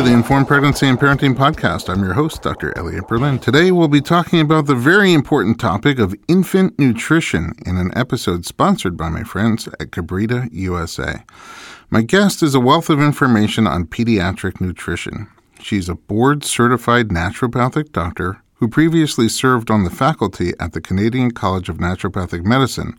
To the Informed Pregnancy and Parenting Podcast. I'm your host, Dr. Elliot Berlin. Today we'll be talking about the very important topic of infant nutrition in an episode sponsored by my friends at Kabrita USA. My guest is a wealth of information on pediatric nutrition. She's a board certified naturopathic doctor who previously served on the faculty at the Canadian College of Naturopathic Medicine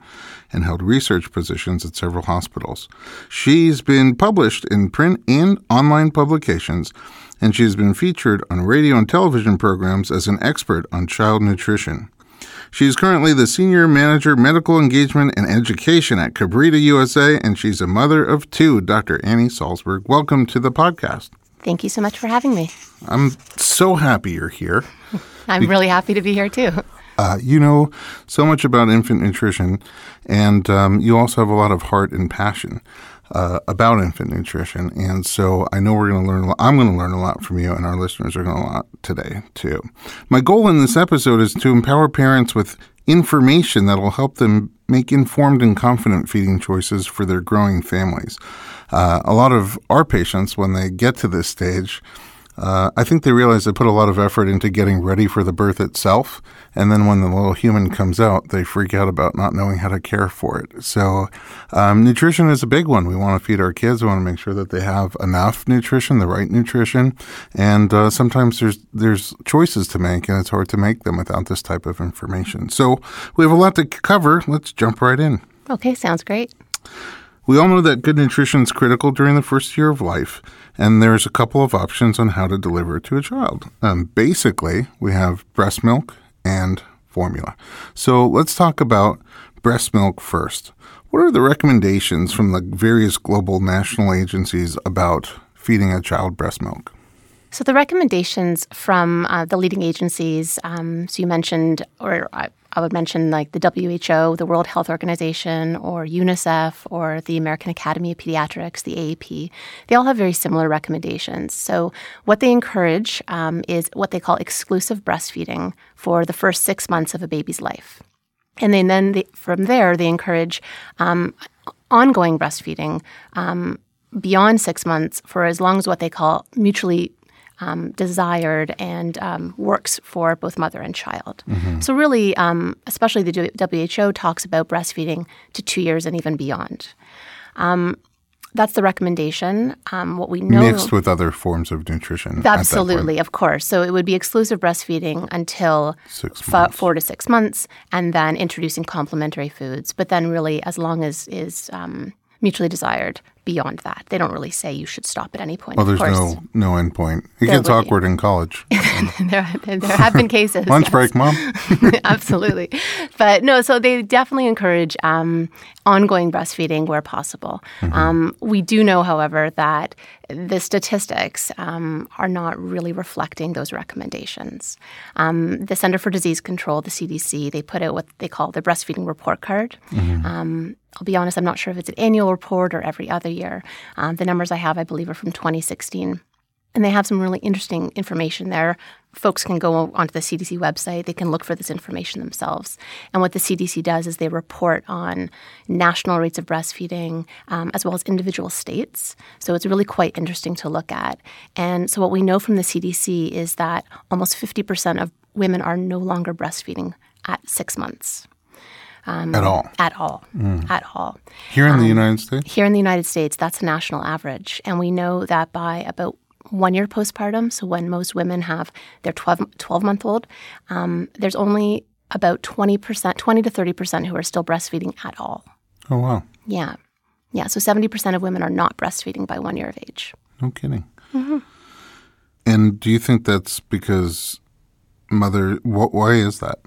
and held research positions at several hospitals. She's been published in print and online publications, and she's been featured on radio and television programs as an expert on child nutrition. She is currently the Senior Manager Medical Engagement and Education at Kabrita USA, and she's a mother of two, Dr. Annie Salsberg. Welcome to the podcast. Thank you so much for having me. I'm so happy you're here. I'm really happy to be here too. Uh, you know so much about infant nutrition, and um, you also have a lot of heart and passion uh, about infant nutrition. And so I know we're going to learn. A lot. I'm going to learn a lot from you, and our listeners are going to learn a lot today too. My goal in this episode is to empower parents with information that will help them make informed and confident feeding choices for their growing families. Uh, a lot of our patients, when they get to this stage, uh, I think they realize they put a lot of effort into getting ready for the birth itself. And then when the little human comes out, they freak out about not knowing how to care for it. So, um, nutrition is a big one. We want to feed our kids. We want to make sure that they have enough nutrition, the right nutrition. And uh, sometimes there's there's choices to make, and it's hard to make them without this type of information. So, we have a lot to cover. Let's jump right in. Okay, sounds great. We all know that good nutrition is critical during the first year of life, and there's a couple of options on how to deliver it to a child. Um, basically, we have breast milk and formula. So let's talk about breast milk first. What are the recommendations from the various global national agencies about feeding a child breast milk? So the recommendations from uh, the leading agencies, um, so you mentioned, or I, I, would mention like the WHO, the World Health Organization, or UNICEF, or the American Academy of Pediatrics, the AAP. They all have very similar recommendations. So what they encourage um, is what they call exclusive breastfeeding for the first six months of a baby's life. And then, then they, from there, they encourage um, ongoing breastfeeding um, beyond six months for as long as what they call mutually um, desired and um, works for both mother and child. Mm-hmm. So, really, um, especially the WHO talks about breastfeeding to two years and even beyond. Um, that's the recommendation. Um, what we know mixed with other forms of nutrition. Absolutely, of course. So it would be exclusive breastfeeding until f- four to six months, and then introducing complementary foods. But then, really, as long as is um, mutually desired, beyond that. They don't really say you should stop at any point. Well, there's no no end point. It gets awkward in college. there, there have been cases. Lunch yes. break, mom. Absolutely, but no. So they definitely encourage um, ongoing breastfeeding where possible. Mm-hmm. Um, we do know, however, that the statistics um, are not really reflecting those recommendations. Um, the Center for Disease Control, the CDC, they put out what they call the breastfeeding report card. Mm-hmm. Um, I'll be honest, I'm not sure if it's an annual report or every other year. Um, the numbers I have, I believe, are from 2016. And they have some really interesting information there. Folks can go onto the CDC website, they can look for this information themselves. And what the CDC does is they report on national rates of breastfeeding um, as well as individual states. So it's really quite interesting to look at. And so what we know from the CDC is that almost 50% of women are no longer breastfeeding at six months. Um, at all. At all. Mm. At all. Here in um, the United States? Here in the United States, that's a national average. And we know that by about one year postpartum, so when most women have their 12, 12 month old, um, there's only about 20%, 20 to 30% who are still breastfeeding at all. Oh, wow. Yeah. Yeah. So 70% of women are not breastfeeding by one year of age. No kidding. Mm-hmm. And do you think that's because mother, wh- why is that?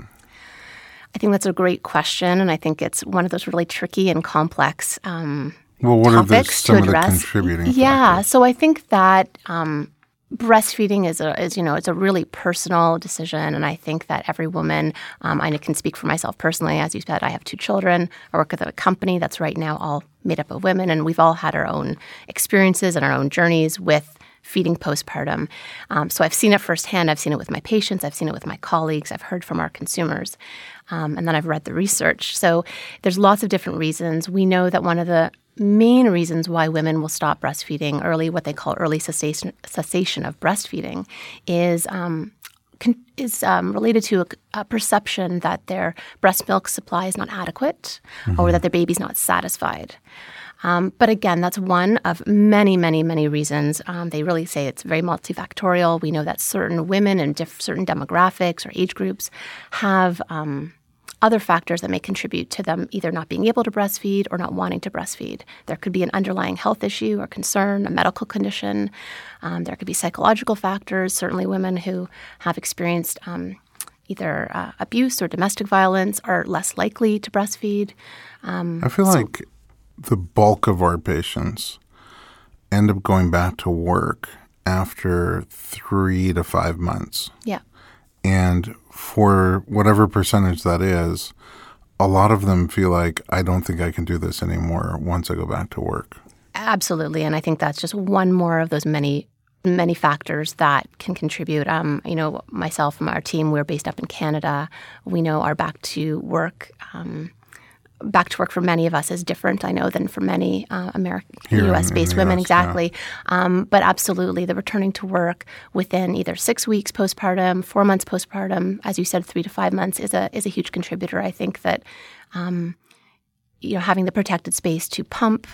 I think that's a great question, and I think it's one of those really tricky and complex um, well, what topics are the, some to address. Of the contributing yeah, factors? so I think that um, breastfeeding is a is you know it's a really personal decision, and I think that every woman, um, I can speak for myself personally. As you said, I have two children. I work at a company that's right now all made up of women, and we've all had our own experiences and our own journeys with feeding postpartum. Um, so I've seen it firsthand. I've seen it with my patients. I've seen it with my colleagues. I've heard from our consumers. Um, and then I've read the research. So there's lots of different reasons. We know that one of the main reasons why women will stop breastfeeding early, what they call early cessation, cessation of breastfeeding, is um, con- is um, related to a, a, perception that their breast milk supply is not adequate mm-hmm. or that their baby's not satisfied. Um, but again, that's one of many, many, many reasons. Um, they really say it's very multifactorial. We know that certain women and diff- certain demographics or age groups have um, other factors that may contribute to them either not being able to breastfeed or not wanting to breastfeed. There could be an underlying health issue or concern, a medical condition. Um, there could be psychological factors. Certainly, women who have experienced um, either uh, abuse or domestic violence are less likely to breastfeed. Um, I feel so, like the bulk of our patients end up going back to work after three to five months. Yeah. And for whatever percentage that is, a lot of them feel like, I don't think I can do this anymore once I go back to work. Absolutely. And I think that's just one more of those many many factors that can contribute. Um, you know, myself and our team, we're based up in Canada. We know our back to work um, back to work for many of us is different, I know, than for many uh, American, US based women. US, exactly. Yeah. Um, but absolutely, the returning to work within either six weeks postpartum, four months postpartum, as you said, three to five months is a, is a huge contributor. I think that. Um, you know, having the protected space to pump,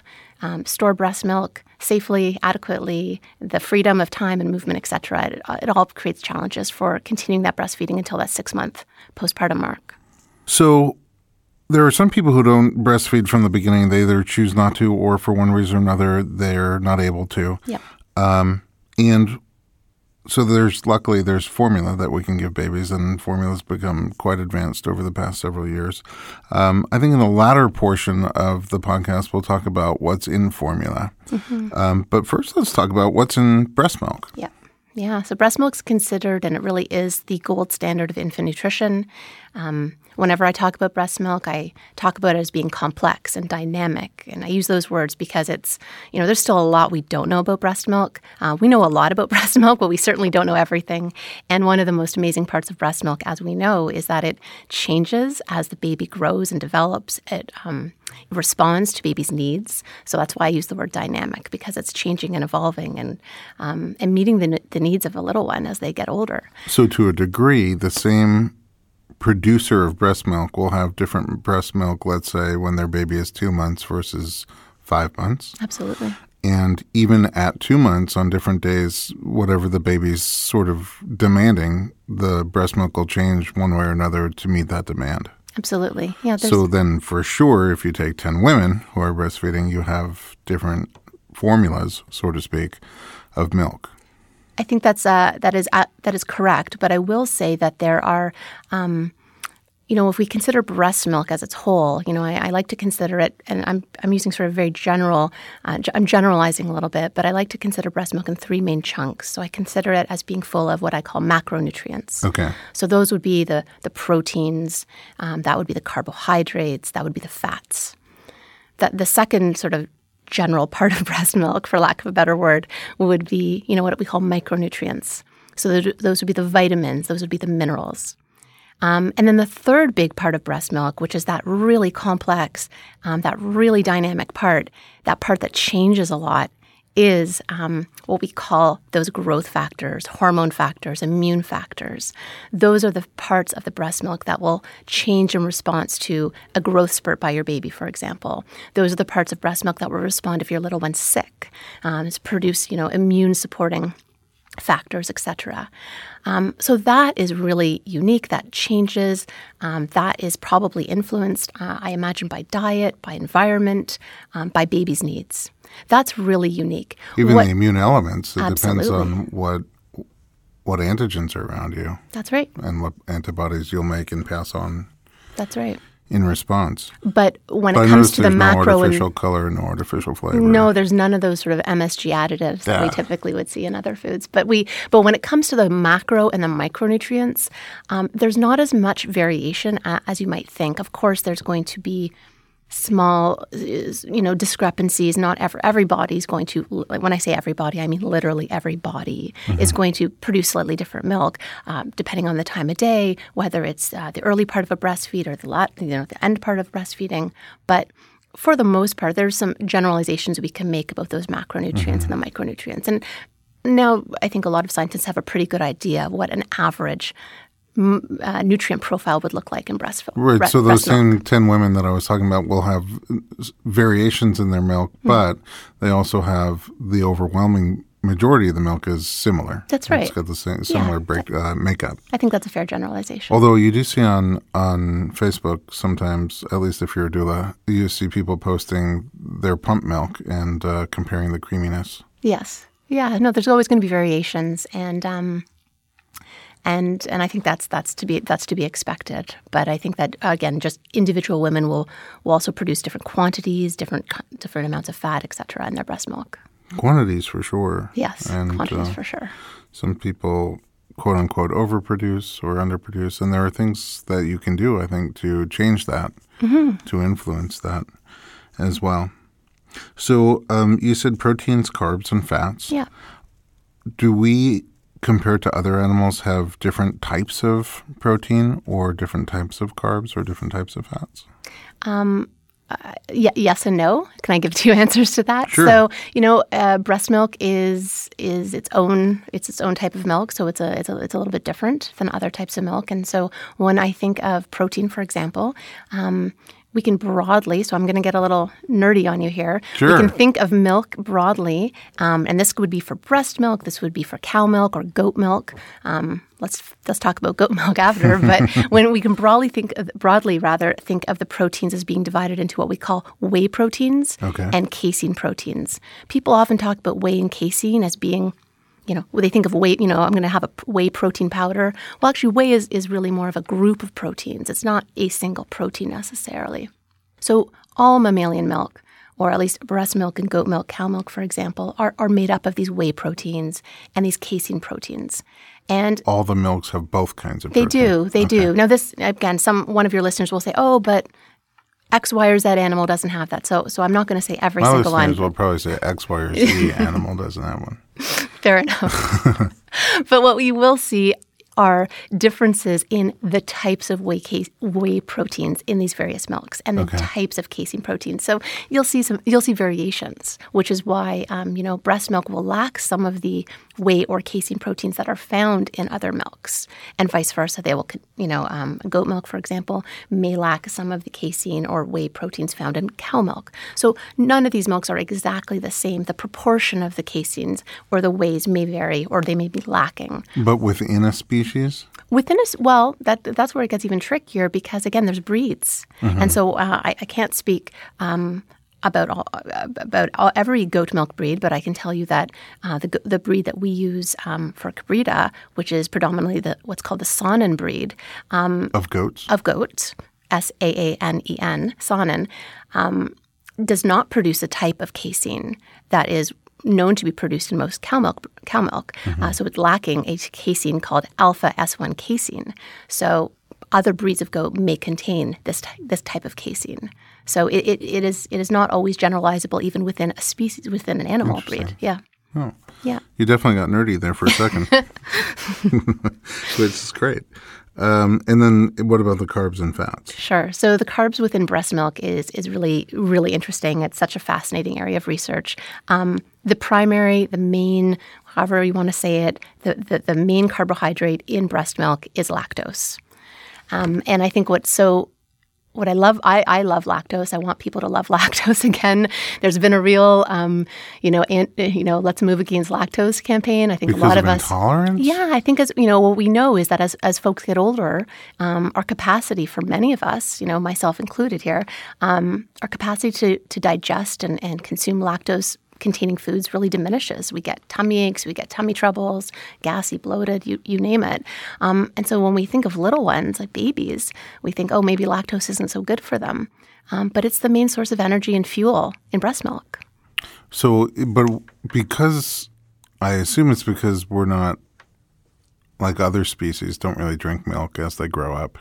um, store breast milk safely, adequately, the freedom of time and movement, et cetera, it, it all creates challenges for continuing that breastfeeding until that six month postpartum mark. So, there are some people who don't breastfeed from the beginning. They either choose not to, or for one reason or another, they're not able to. Yep. Um, and so there's luckily there's formula that we can give babies, and formula's become quite advanced over the past several years. Um, I think in the latter portion of the podcast, we'll talk about what's in formula. Mm-hmm. Um, but first, let's talk about what's in breast milk. Yeah. Yeah, so breast milk's considered, and it really is the gold standard of infant nutrition. Um, whenever I talk about breast milk, I talk about it as being complex and dynamic. And I use those words because it's, you know, there's still a lot we don't know about breast milk. Uh, we know a lot about breast milk, but we certainly don't know everything. And one of the most amazing parts of breast milk, as we know, is that it changes as the baby grows and develops. It um, responds to baby's needs. So that's why I use the word dynamic because it's changing and evolving and um, and meeting the, the needs of a little one as they get older. So to a degree, the same producer of breast milk will have different breast milk, let's say, when their baby is two months versus five months. Absolutely. And even at two months, on different days, whatever the baby's sort of demanding, the breast milk will change one way or another to meet that demand. Absolutely. Yeah. So then, for sure, if you take 10 women who are breastfeeding, you have different formulas, so to speak, of milk. I think that's uh, that is uh, that is correct. But I will say that there are. Um, you know, if we consider breast milk as its whole, you know, I, I, like to consider it, and I'm I'm using sort of very general, uh, I'm generalizing a little bit, but I like to consider breast milk in three main chunks. So I consider it as being full of what I call macronutrients. Okay. So those would be the the proteins, um, that would be the carbohydrates, that would be the fats. That the second sort of general part of breast milk, for lack of a better word, would be, you know, what we call micronutrients. So those would be the vitamins, those would be the minerals. Um, and then the third big part of breast milk, which is that really complex, um, that really dynamic part, that part that changes a lot, is um, what we call those growth factors, hormone factors, immune factors. Those are the parts of the breast milk that will change in response to a growth spurt by your baby, for example. Those are the parts of breast milk that will respond if your little one's sick. Um, it's produce, you know, immune supporting factors, etc. Um, so that is really unique. That changes. Um, that is probably influenced, uh, I imagine, by diet, by environment, um, by baby's needs. That's really unique. Even what, the immune elements, it absolutely. depends on what what antigens are around you. That's right. And what antibodies you'll make and pass on. That's right. In response. But when but it comes to the macro no artificial and, color, no artificial flavor. No, there's none of those sort of MSG additives yeah. that we typically would see in other foods. But we, but when it comes to the macro and the micronutrients, um, there's not as much variation as you might think. Of course, there's going to be small you know discrepancies not every, everybody's going to when i say everybody i mean literally everybody mm-hmm. is going to produce slightly different milk um, depending on the time of day whether it's uh, the early part of a breastfeed or the lot, you know the end part of breastfeeding but for the most part, there's some generalizations we can make about those macronutrients and the micronutrients. And now I think a lot of scientists have a pretty good idea of what an average uh, nutrient profile would look like in breast milk. Right. bre- so those breast milk. same 10 women that I was talking about will have variations in their milk, Hmm. but they also have the overwhelming majority of the milk is similar. That's right. It's got the same similar break uh, makeup. I think that's a fair generalization. Although you do see on on Facebook sometimes, at least if you're a doula, you see people posting their pump milk and uh, comparing the creaminess. Yes. Yeah. No, there's always going to be variations, and um, and and I think that's that's to be that's to be expected. But I think that again, just individual women will will also produce different quantities, different different amounts of fat, etc., in their breast milk. Quantities for sure. Yes, And, quantities uh, for sure. Some people quote unquote overproduce or underproduce, and there are things that you can do, I think, to change that, Mm-hmm. to influence that as well. So um, you said proteins, carbs, and fats. Yeah. Do we, compared to other animals, have different types of protein or different types of carbs or different types of fats? Y- yes and no. Can I give two answers to that? Sure. So you know, uh, breast milk is is its own it's its own type of milk. So it's a it's a it's a little bit different than other types of milk. And so when I think of protein, for example. Um, we can broadly, so I'm going to get a little nerdy on you here. Sure. We can think of milk broadly, um, and this would be for breast milk. This would be for cow milk or goat milk. Um, let's let's talk about goat milk after. But when we can broadly think of, broadly rather think of the proteins as being divided into what we call whey proteins Okay. and casein proteins. People often talk about whey and casein as being you know, they think of whey, you know, I'm going to have a whey protein powder. Well, actually, whey is, is really more of a group of proteins. It's not a single protein necessarily. So, all mammalian milk, or at least breast milk and goat milk, cow milk, for example, are, are made up of these whey proteins and these casein proteins. And All the milks have both kinds of proteins. they protein. do, they do. Now, this, again, some one of your listeners will say, oh, but X, Y, or Z animal doesn't have that. So, so I'm not going to say every My single one. listeners will probably say X, Y, or Z animal doesn't have one. Fair enough. but what we will see are differences in the types of whey, case, whey proteins in these various milks and the types of casein proteins. So you'll see some you'll see variations, which is why um, you know breast milk will lack some of the whey or casein proteins that are found in other milks, and vice versa. They will you know um, goat milk, for example, may lack some of the casein or whey proteins found in cow milk. So none of these milks are exactly the same. The proportion of the caseins or the wheys may vary, or they may be lacking. But within a species? Within a well, that that's where it gets even trickier because again, there's breeds, and so uh, I, I can't speak um, about all, about all, every goat milk breed, but I can tell you that uh, the the breed that we use um, for Kabrita, which is predominantly the what's called the Saanen breed Of goats? of goats, S A A N E N, Saanen, um, does not produce a type of casein that is known to be produced in most cow milk. Cow milk, uh, so it's lacking a casein called alpha S1 casein. So other breeds of goat may contain this ty- this type of casein. So it, it, it is it is not always generalizable even within a species within an animal breed. Yeah. Yeah. You definitely got nerdy there for a second, which is great. Um, and then what about the carbs and fats? Sure. So the carbs within breast milk is is really really interesting. It's such a fascinating area of research. Um, the primary, the main, however you want to say it, the, the, the main carbohydrate in breast milk is lactose. Um, and I think what's so what I love, I, I love lactose. I want people to love lactose again. There's been a real, um, you know, an, you know, let's move against lactose campaign. I think Because a lot of of us, intolerance? yeah, I think as you know, what we know is that as as folks get older, um, our capacity for many of us, you know, myself included here, um, our capacity to to digest and, and consume lactose containing foods really diminishes. We get tummy aches, we get tummy troubles, gassy, bloated, you, you name it. Um, and so when we think of little ones, like babies, we think, oh, maybe lactose isn't so good for them. Um, but it's the main source of energy and fuel in breast milk. So, but because I assume it's because we're not like other species, don't really drink milk as they grow up.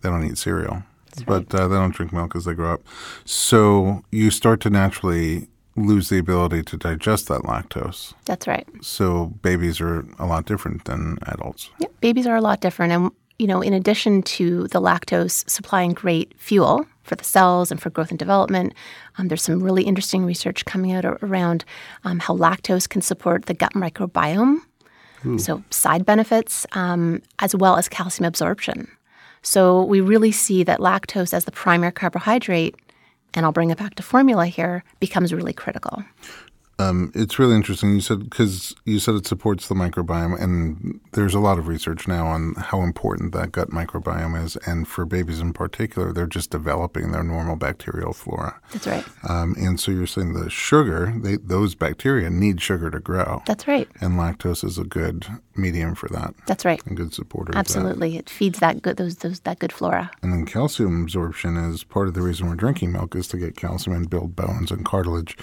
They don't eat cereal, but uh, they don't drink milk as they grow up. So you start to naturally lose the ability to digest that lactose. That's right. So babies are a lot different than adults. Yeah, babies are a lot different. And, you know, in addition to the lactose supplying great fuel for the cells and for growth and development. Um, there's some really interesting research coming out around um, how lactose can support the gut microbiome. Ooh. So, side benefits, um, as well as calcium absorption. So, we really see that lactose as the primary carbohydrate, and I'll bring it back to formula here, becomes really critical. Um, it's really interesting. You said because you said it supports the microbiome, and there's a lot of research now on how important that gut microbiome is. And for babies in particular, they're just developing their normal bacterial flora. That's right. Um, and so you're saying the sugar, they, those bacteria need sugar to grow. That's right. And lactose is a good medium for that. That's right. A good supporter. Absolutely, it feeds that good those, those that good flora. And then calcium absorption is part of the reason we're drinking milk is to get calcium and build bones and cartilage,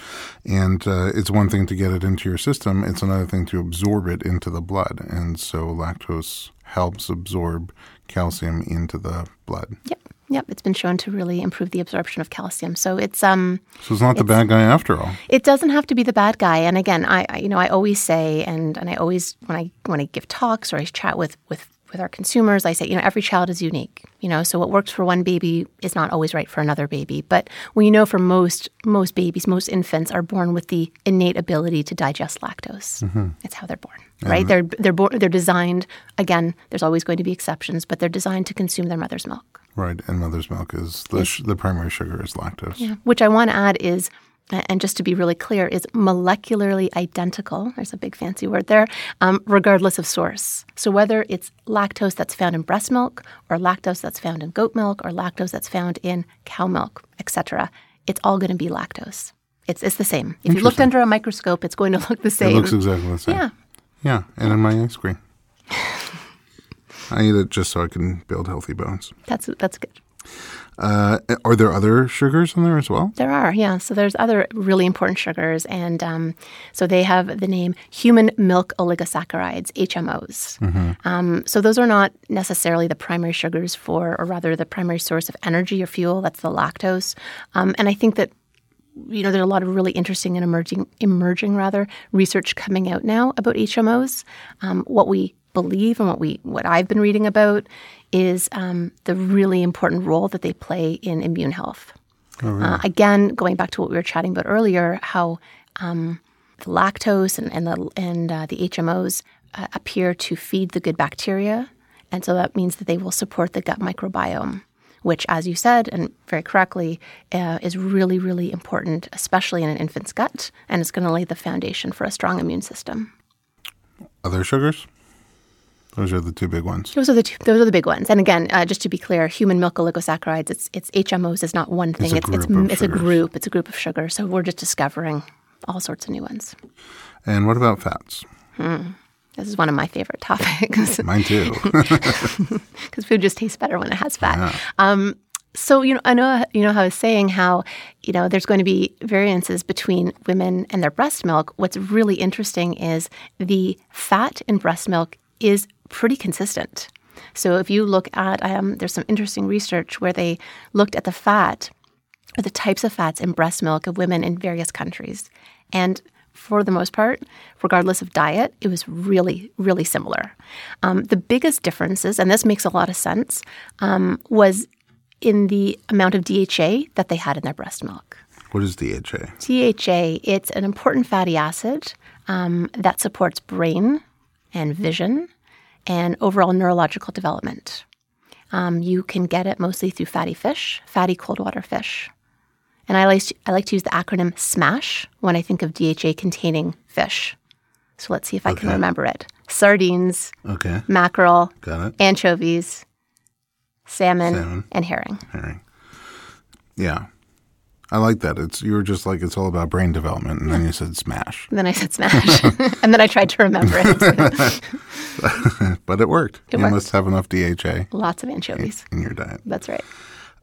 and uh, it's one thing to get it into your system, it's another thing to absorb it into the blood. And so lactose helps absorb calcium into the blood. Yep. Yep, it's been shown to really improve the absorption of calcium. So it's um. So it's not the bad guy after all. It doesn't have to be the bad guy. And again, I, I you know I always say and and I always when I when I give talks or I chat with with with our consumers, I say, you know, every child is unique. You know, so what works for one baby is not always right for another baby. But we know for most most babies, most infants are born with the innate ability to digest lactose. Mm-hmm. It's how they're born, right? they're they're born, they're designed. Again, there's always going to be exceptions, but they're designed to consume their mother's milk. Right, and mother's milk is the, sh- the primary sugar is lactose. Yeah, which I want to add is and just to be really clear, is molecularly identical. There's a big fancy word there, um, regardless of source. So whether it's lactose that's found in breast milk, or lactose that's found in goat milk, or lactose that's found in cow milk, etc., it's all going to be lactose. It's it's the same. If you looked under a microscope, it's going to look the same. It looks exactly the same. Yeah. Yeah, and in my ice cream. I eat it just so I can build healthy bones. That's that's good. Uh, are there other sugars in there as well? There are, yeah. So there's other really important sugars, and um, so they have the name human milk oligosaccharides (HMOs). Mm-hmm. Um, so those are not necessarily the primary sugars for, or rather, the primary source of energy or fuel. That's the lactose, um, and I think that you know, there's a lot of really interesting and emerging, emerging rather, research coming out now about HMOs. Um, what we believe and what we what I've been reading about is um, the really important role that they play in immune health. Oh, really? uh, again, going back to what we were chatting about earlier, how um, the lactose and, and the and uh, the HMOs uh, appear to feed the good bacteria, and so that means that they will support the gut microbiome, which, as you said and very correctly, uh, is really really important, especially in an infant's gut, and it's going to lay the foundation for a strong immune system. Other sugars? Those are the two big ones. Those are the two, those are the big ones. And again, uh, just to be clear, human milk oligosaccharides, it's it's HMOs is not one thing. It's it's it's, it's a group. It's a group of sugars. So we're just discovering all sorts of new ones. And what about fats? Hmm. This is one of my favorite topics. Mine too. Because food just tastes better when it has fat. Yeah. Um, so you know, I know you know how I was saying how you know there's going to be variances between women and their breast milk. What's really interesting is the fat in breast milk is pretty consistent. So if you look at, um, there's some interesting research where they looked at the fat or the types of fats in breast milk of women in various countries. And for the most part, regardless of diet, it was really, really similar. Um, the biggest differences, and this makes a lot of sense, um, was in the amount of DHA that they had in their breast milk. What is DHA? DHA, it's an important fatty acid um, that supports brain and vision and overall neurological development. Um, you can get it mostly through fatty fish, fatty cold water fish. And I like, to, I like to use the acronym SMASH when I think of DHA containing fish. So let's see if I okay. can remember it sardines, okay. mackerel, Got it. anchovies, salmon, salmon, and herring. Herring. Yeah. I like that. It's you were just like it's all about brain development, and then you said smash. And then I said smash, and then I tried to remember it. but it worked. It you worked. must have enough DHA. Lots of anchovies in, your diet. That's right.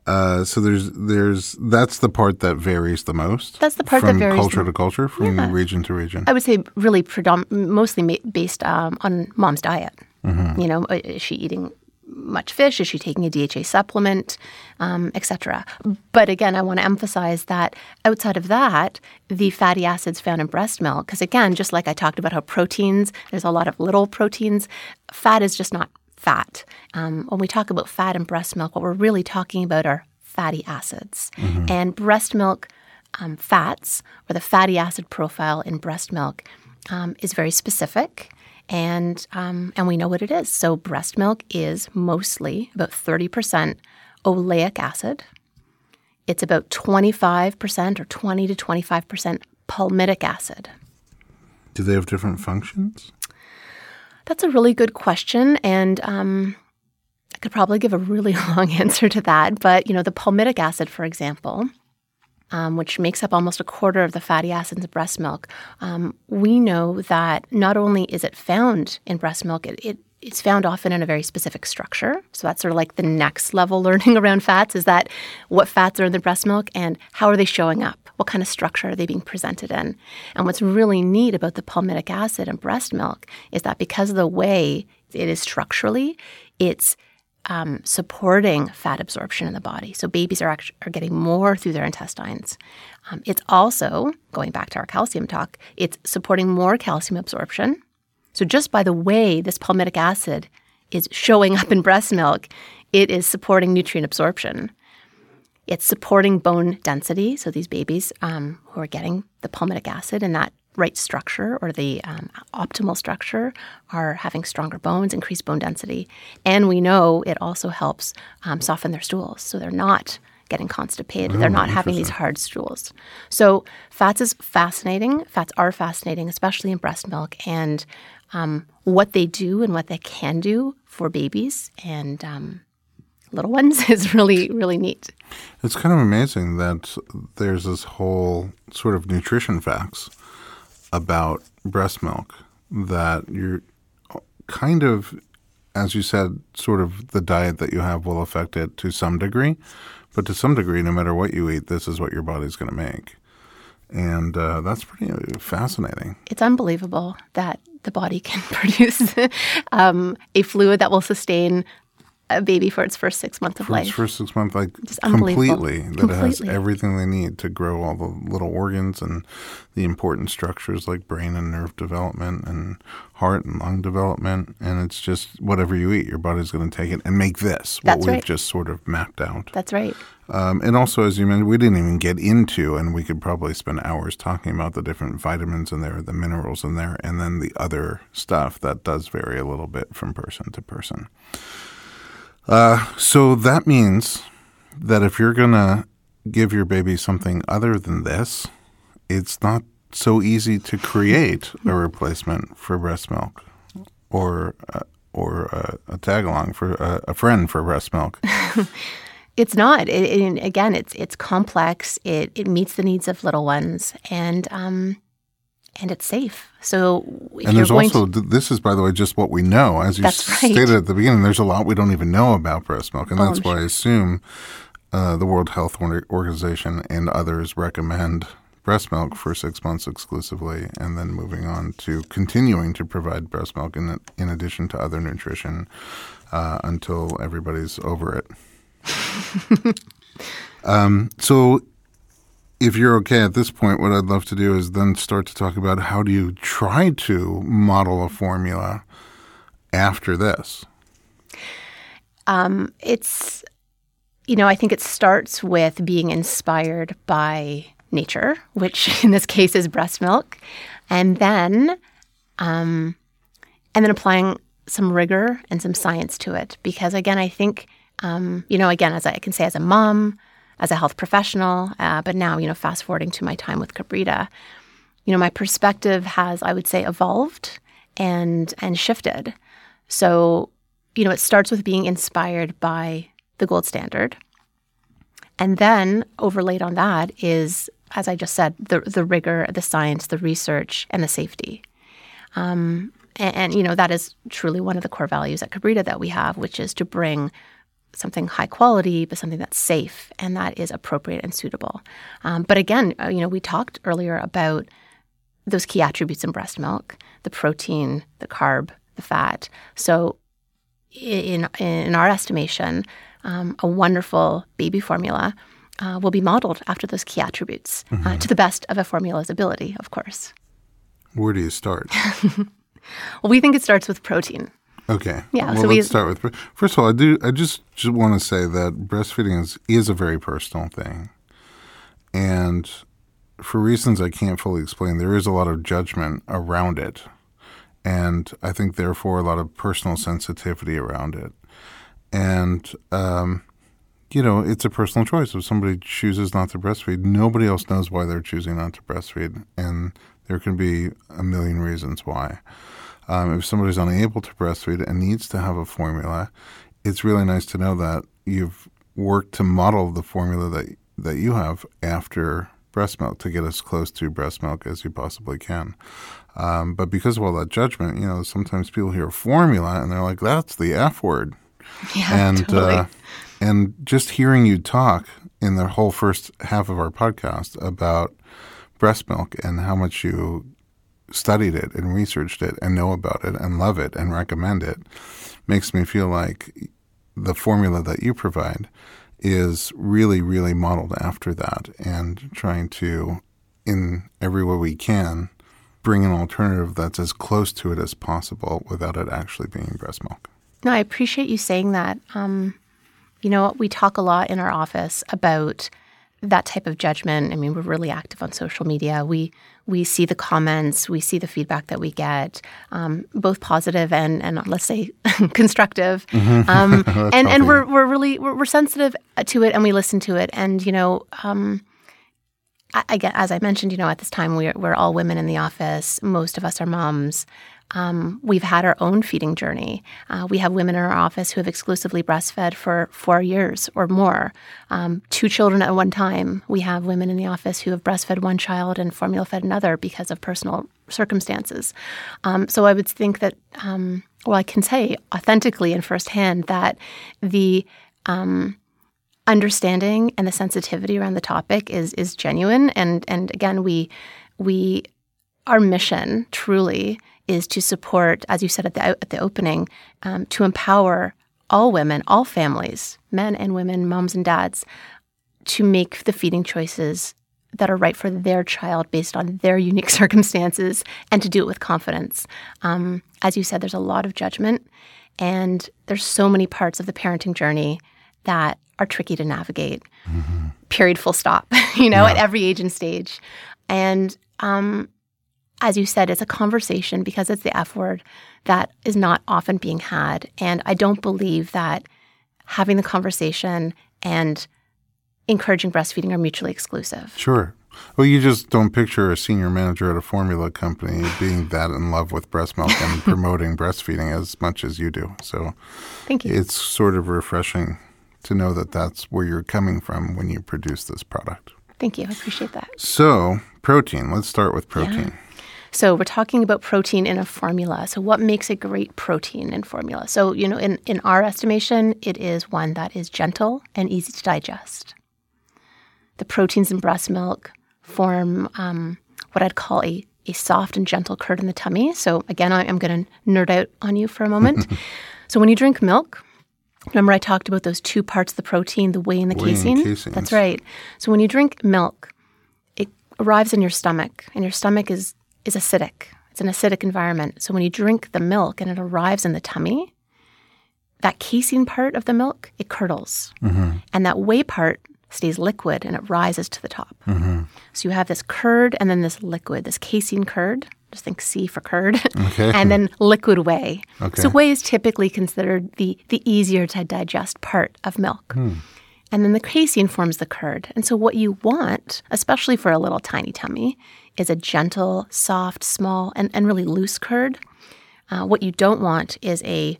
Uh, so there's there's that's the part that varies the most. That's the part that varies From culture to culture, from yeah. region to region. I would say really predom- mostly based um, on mom's diet. Mm-hmm. You know, is she eating much fish? Is she taking a DHA supplement, um, etc.? But again, I want to emphasize that outside of that, the fatty acids found in breast milk, because again, just like I talked about how proteins, there's a lot of little proteins, fat is just not fat. Um, when we talk about fat in breast milk, what we're really talking about are fatty acids. And breast milk um, fats, or the fatty acid profile in breast milk, um, is very specific. And, um, and we know what it is. So, breast milk is mostly about 30% oleic acid. It's about 25% or 20 to 25% palmitic acid. Do they have different functions? That's a really good question. And um, I could probably give a really long answer to that. But, you know, the palmitic acid, for example, um, which makes up almost a quarter of the fatty acids in breast milk, um, we know that not only is it found in breast milk, it, it it's found often in a very specific structure. So that's sort of like the next level learning around fats is that what fats are in the breast milk and how are they showing up? What kind of structure are they being presented in? And what's really neat about the palmitic acid in breast milk is that because of the way it is structurally, it's um, supporting fat absorption in the body. So babies are actually are getting more through their intestines. Um, it's also going back to our calcium talk. It's supporting more calcium absorption. So just by the way this palmitic acid is showing up in breast milk, it is supporting nutrient absorption. It's supporting bone density. So these babies um, who are getting the palmitic acid and that right structure or the um, optimal structure are having stronger bones, increased bone density. And we know it also helps um, soften their stools. So they're not getting constipated. they're not having these hard stools. So fats is fascinating. Fats are fascinating, especially in breast milk. And um, what they do and what they can do for babies and um, little ones is really, really neat. It's kind of amazing that there's this whole sort of nutrition facts about breast milk that you're kind of, as you said, sort of the diet that you have will affect it to some degree. But to some degree, no matter what you eat, this is what your body's going to make. And uh, that's pretty fascinating. It's unbelievable that the body can produce um, a fluid that will sustain a baby for its first six months of for life. its first six months, like completely, that Completely. it has everything they need to grow all the little organs and the important structures like brain and nerve development and heart and lung development. And it's just whatever you eat, your body's going to take it and make this what That's we've right. just sort of mapped out. That's right. Um, and also, as you mentioned, we didn't even get into, and we could probably spend hours talking about the different vitamins in there, the minerals in there, and then the other stuff that does vary a little bit from person to person. Uh, so that means that if you're going to give your baby something other than this, it's not so easy to create a replacement for breast milk or uh, or a, a tag along for a, a friend for breast milk. It's not. It, it, again, it's it's complex. It it meets the needs of little ones, and um, and it's safe. So And there's also to, this is by the way just what we know. As you right. stated at the beginning, there's a lot we don't even know about breast milk, and Oh, that's I'm why I assume uh, the World Health Organization and others recommend breast milk for six months exclusively, and then moving on to continuing to provide breast milk in in addition to other nutrition uh, until everybody's over it. um, so if you're okay at this point, what I'd love to do is then start to talk about how do you try to model a formula after this. um, it's you know, I think it starts with being inspired by nature, which in this case is breast milk, and then um, and then applying some rigor and some science to it. Because again, I think um, you know, again, as I can say, as a mom, as a health professional, uh, but now you know, fast forwarding to my time with Kabrita, you know, my perspective has, I would say, evolved and and shifted. So, you know, it starts with being inspired by the gold standard. And then overlaid on that is, as I just said, the the rigor, the science, the research, and the safety. Um, and, and you know, that is truly one of the core values at Kabrita that we have, which is to bring something high quality, but something that's safe and that is appropriate and suitable. Um, but again, uh, you know, we talked earlier about those key attributes in breast milk: the protein, the carb, the fat. So, in in our estimation, um, a wonderful baby formula uh, will be modeled after those key attributes, uh, to the best of a formula's ability, of course. Where do you start? Well, we think it starts with protein. Okay. Yeah, Well, so we- let's start with. First of all, I do. I just just want to say that breastfeeding is is a very personal thing, and for reasons I can't fully explain, there is a lot of judgment around it, and I think therefore a lot of personal sensitivity around it, and um, you know, it's a personal choice. If somebody chooses not to breastfeed, nobody else knows why they're choosing not to breastfeed, and there can be a million reasons why. Um, if somebody's unable to breastfeed and needs to have a formula, it's really nice to know that you've worked to model the formula that that you have after breast milk to get as close to breast milk as you possibly can. Um, but because of all that judgment, you know, sometimes people hear formula and they're like, "That's the F word." Yeah, and totally. uh, and just hearing you talk in the whole first half of our podcast about breast milk and how much you studied it and researched it and know about it and love it and recommend it makes me feel like the formula that you provide is really really modeled after that and trying to in every way we can bring an alternative that's as close to it as possible without it actually being breast milk No, I appreciate you saying that. Um, you know, we talk a lot in our office about that type of judgment. I mean, we're really active on social media. We we see the comments, we see the feedback that we get, um, both positive and and let's say constructive. Um, and and we're we're really we're, we're sensitive to it, and we listen to it. And you know. Um, I, I get, as I mentioned, you know, at this time we're we're all women in the office. Most of us are moms. Um, we've had our own feeding journey. Uh, we have women in our office who have exclusively breastfed for four years or more, um, two children at one time. We have women in the office who have breastfed one child and formula fed another because of personal circumstances. Um, so I would think that, um, well, I can say authentically and firsthand that the um, understanding and the sensitivity around the topic is is genuine. And and again, we we our mission truly is to support, as you said at the at the opening, um, to empower all women, all families, men and women, moms and dads, to make the feeding choices that are right for their child based on their unique circumstances, and to do it with confidence. Um, as you said, there's a lot of judgment, and there's so many parts of the parenting journey that are tricky to navigate. Period. Full stop. you know, at every age and stage, and um, as you said, it's a conversation because it's the F word that is not often being had. And I don't believe that having the conversation and encouraging breastfeeding are mutually exclusive. Sure. Well, you just don't picture a senior manager at a formula company being that in love with breast milk and promoting breastfeeding as much as you do. So Thank you. it's sort of refreshing to know that that's where you're coming from when you produce this product. Thank you. I appreciate that. So, protein. Let's start with protein. So we're talking about protein in a formula. So what makes a great protein in formula? So, you know, in, in our estimation, it is one that is gentle and easy to digest. The proteins in breast milk form um, what I'd call a, a soft and gentle curd in the tummy. So again, I, I'm going to nerd out on you for a moment. so when you drink milk, remember I talked about those two parts of the protein, the whey and the Whey casein? caseins. That's right. So when you drink milk, it arrives in your stomach, and your stomach is is acidic. It's an acidic environment. So when you drink the milk and it arrives in the tummy, that casein part of the milk it curdles, mm-hmm. and that whey part stays liquid and it rises to the top. Mm-hmm. So you have this curd and then this liquid, this casein curd. Just think C for curd, Okay. and then liquid whey. Okay. So whey is typically considered the the easier to digest part of milk. Hmm. And then the casein forms the curd. And so, what you want, especially for a little tiny tummy, is a gentle, soft, small, and, and really loose curd. Uh, what you don't want is a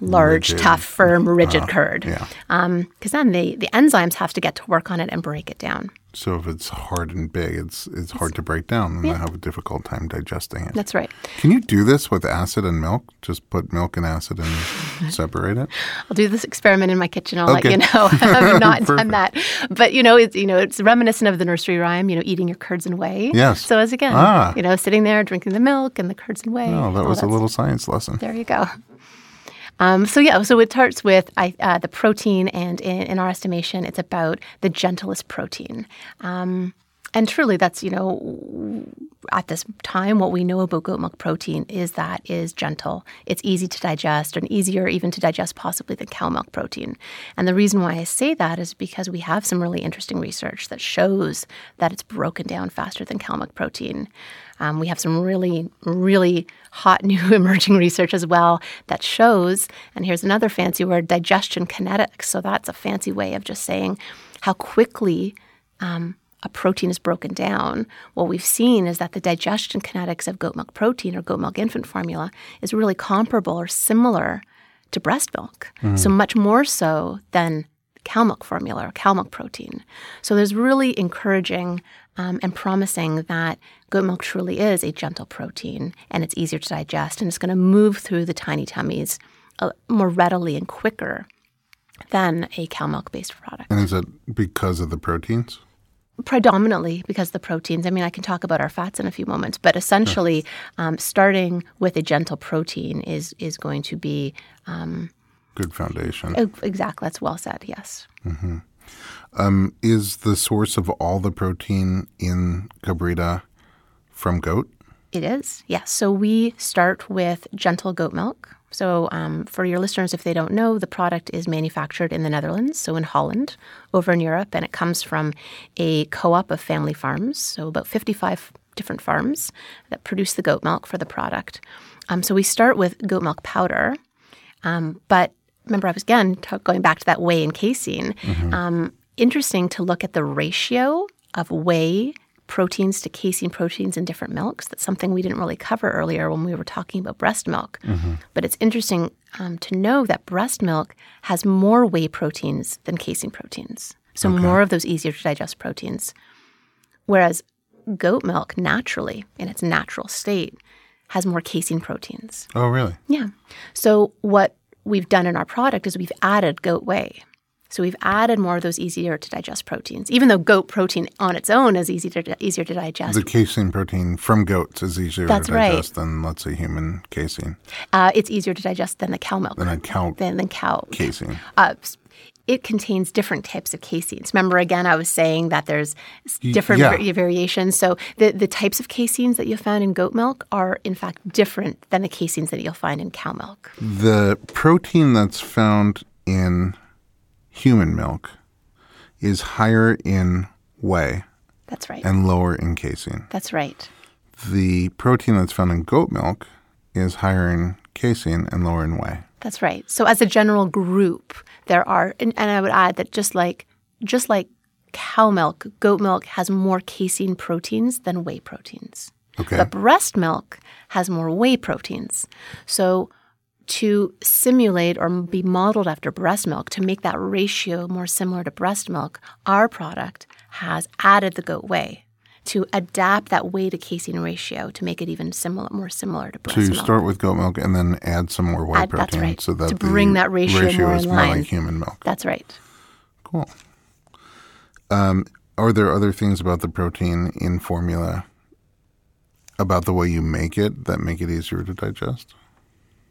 large, Rigid. tough, firm, rigid curd. Yeah. Because then the, the enzymes have to get to work on it and break it down. So if it's hard and big, it's it's hard to break down, and I have a difficult time digesting it. That's right. Can you do this with acid and milk? Just put milk and acid and separate it. I'll do this experiment in my kitchen. I'll Okay. let you know. I've not done that, but you know, it's you know, it's reminiscent of the nursery rhyme. You know, eating your curds and whey. Yes. So as again, Ah. you know, sitting there drinking the milk and the curds and whey. Oh, that was a little science lesson. There you go. Um, so yeah, so it starts with uh, the protein, and in, in our estimation, it's about the gentlest protein. Um, and truly, that's you know at this time, what we know about goat milk protein is that is gentle. It's easy to digest and easier even to digest possibly than cow milk protein. And the reason why I say that is because we have some really interesting research that shows that it's broken down faster than cow milk protein. Um, we have some really, really hot new emerging research as well that shows, and here's another fancy word, digestion kinetics. So that's a fancy way of just saying how quickly um, a protein is broken down, what we've seen is that the digestion kinetics of goat milk protein or goat milk infant formula is really comparable or similar to breast milk. Mm. So much more so than cow milk formula or cow milk protein. So there's really encouraging um, and promising that goat milk truly is a gentle protein and it's easier to digest and it's going to move through the tiny tummies uh, more readily and quicker than a cow milk based product. And is it because of the proteins? predominantly because the proteins. I mean, I can talk about our fats in a few moments, but essentially, um, starting with a gentle protein is is going to be um, good foundation. Exactly, that's well said. Yes. Mm-hmm. Um, is the source of all the protein in Kabrita from goat? It is. Yes. So we start with gentle goat milk. So, um, for your listeners, if they don't know, the product is manufactured in the Netherlands, so in Holland, over in Europe, and it comes from a co op of family farms, so about 55 different farms that produce the goat milk for the product. Um, so, we start with goat milk powder, um, but remember, I was again t- going back to that whey and casein. Mm-hmm. Um, interesting to look at the ratio of whey proteins to casein proteins in different milks. That's something we didn't really cover earlier when we were talking about breast milk. Mm-hmm. But it's interesting um, to know that breast milk has more whey proteins than casein proteins. So okay. more of those easier to digest proteins. Whereas goat milk naturally, in its natural state, has more casein proteins. Oh, really? Yeah. So what we've done in our product is we've added goat whey. So we've added more of those easier to digest proteins, even though goat protein on its own is easy to, easier to digest. The casein protein from goats is easier That's to digest right. than, let's say, human casein. Uh, it's easier to digest than the cow milk. Than a cow. Than, than cow casein. Uh, it contains different types of caseins. Remember, again, I was saying that there's different yeah. variations. So the, the types of caseins that you found in goat milk are, in fact, different than the caseins that you'll find in cow milk. The protein that's found in human milk is higher in whey. That's right. And lower in casein. That's right. The protein that's found in goat milk is higher in casein and lower in whey. That's right. So as a general group, there are and, and I would add that just like just like cow milk, goat milk has more casein proteins than whey proteins. Okay. But breast milk has more whey proteins. So to simulate or be modeled after breast milk to make that ratio more similar to breast milk, our product has added the goat whey to adapt that whey to casein ratio to make it even similar, more similar to breast milk. So you milk. start with goat milk and then add some more whey add, protein, right. so that to bring that ratio, ratio more is more like human milk. That's right. Cool. Um, are there other things about the protein in formula about the way you make it that make it easier to digest?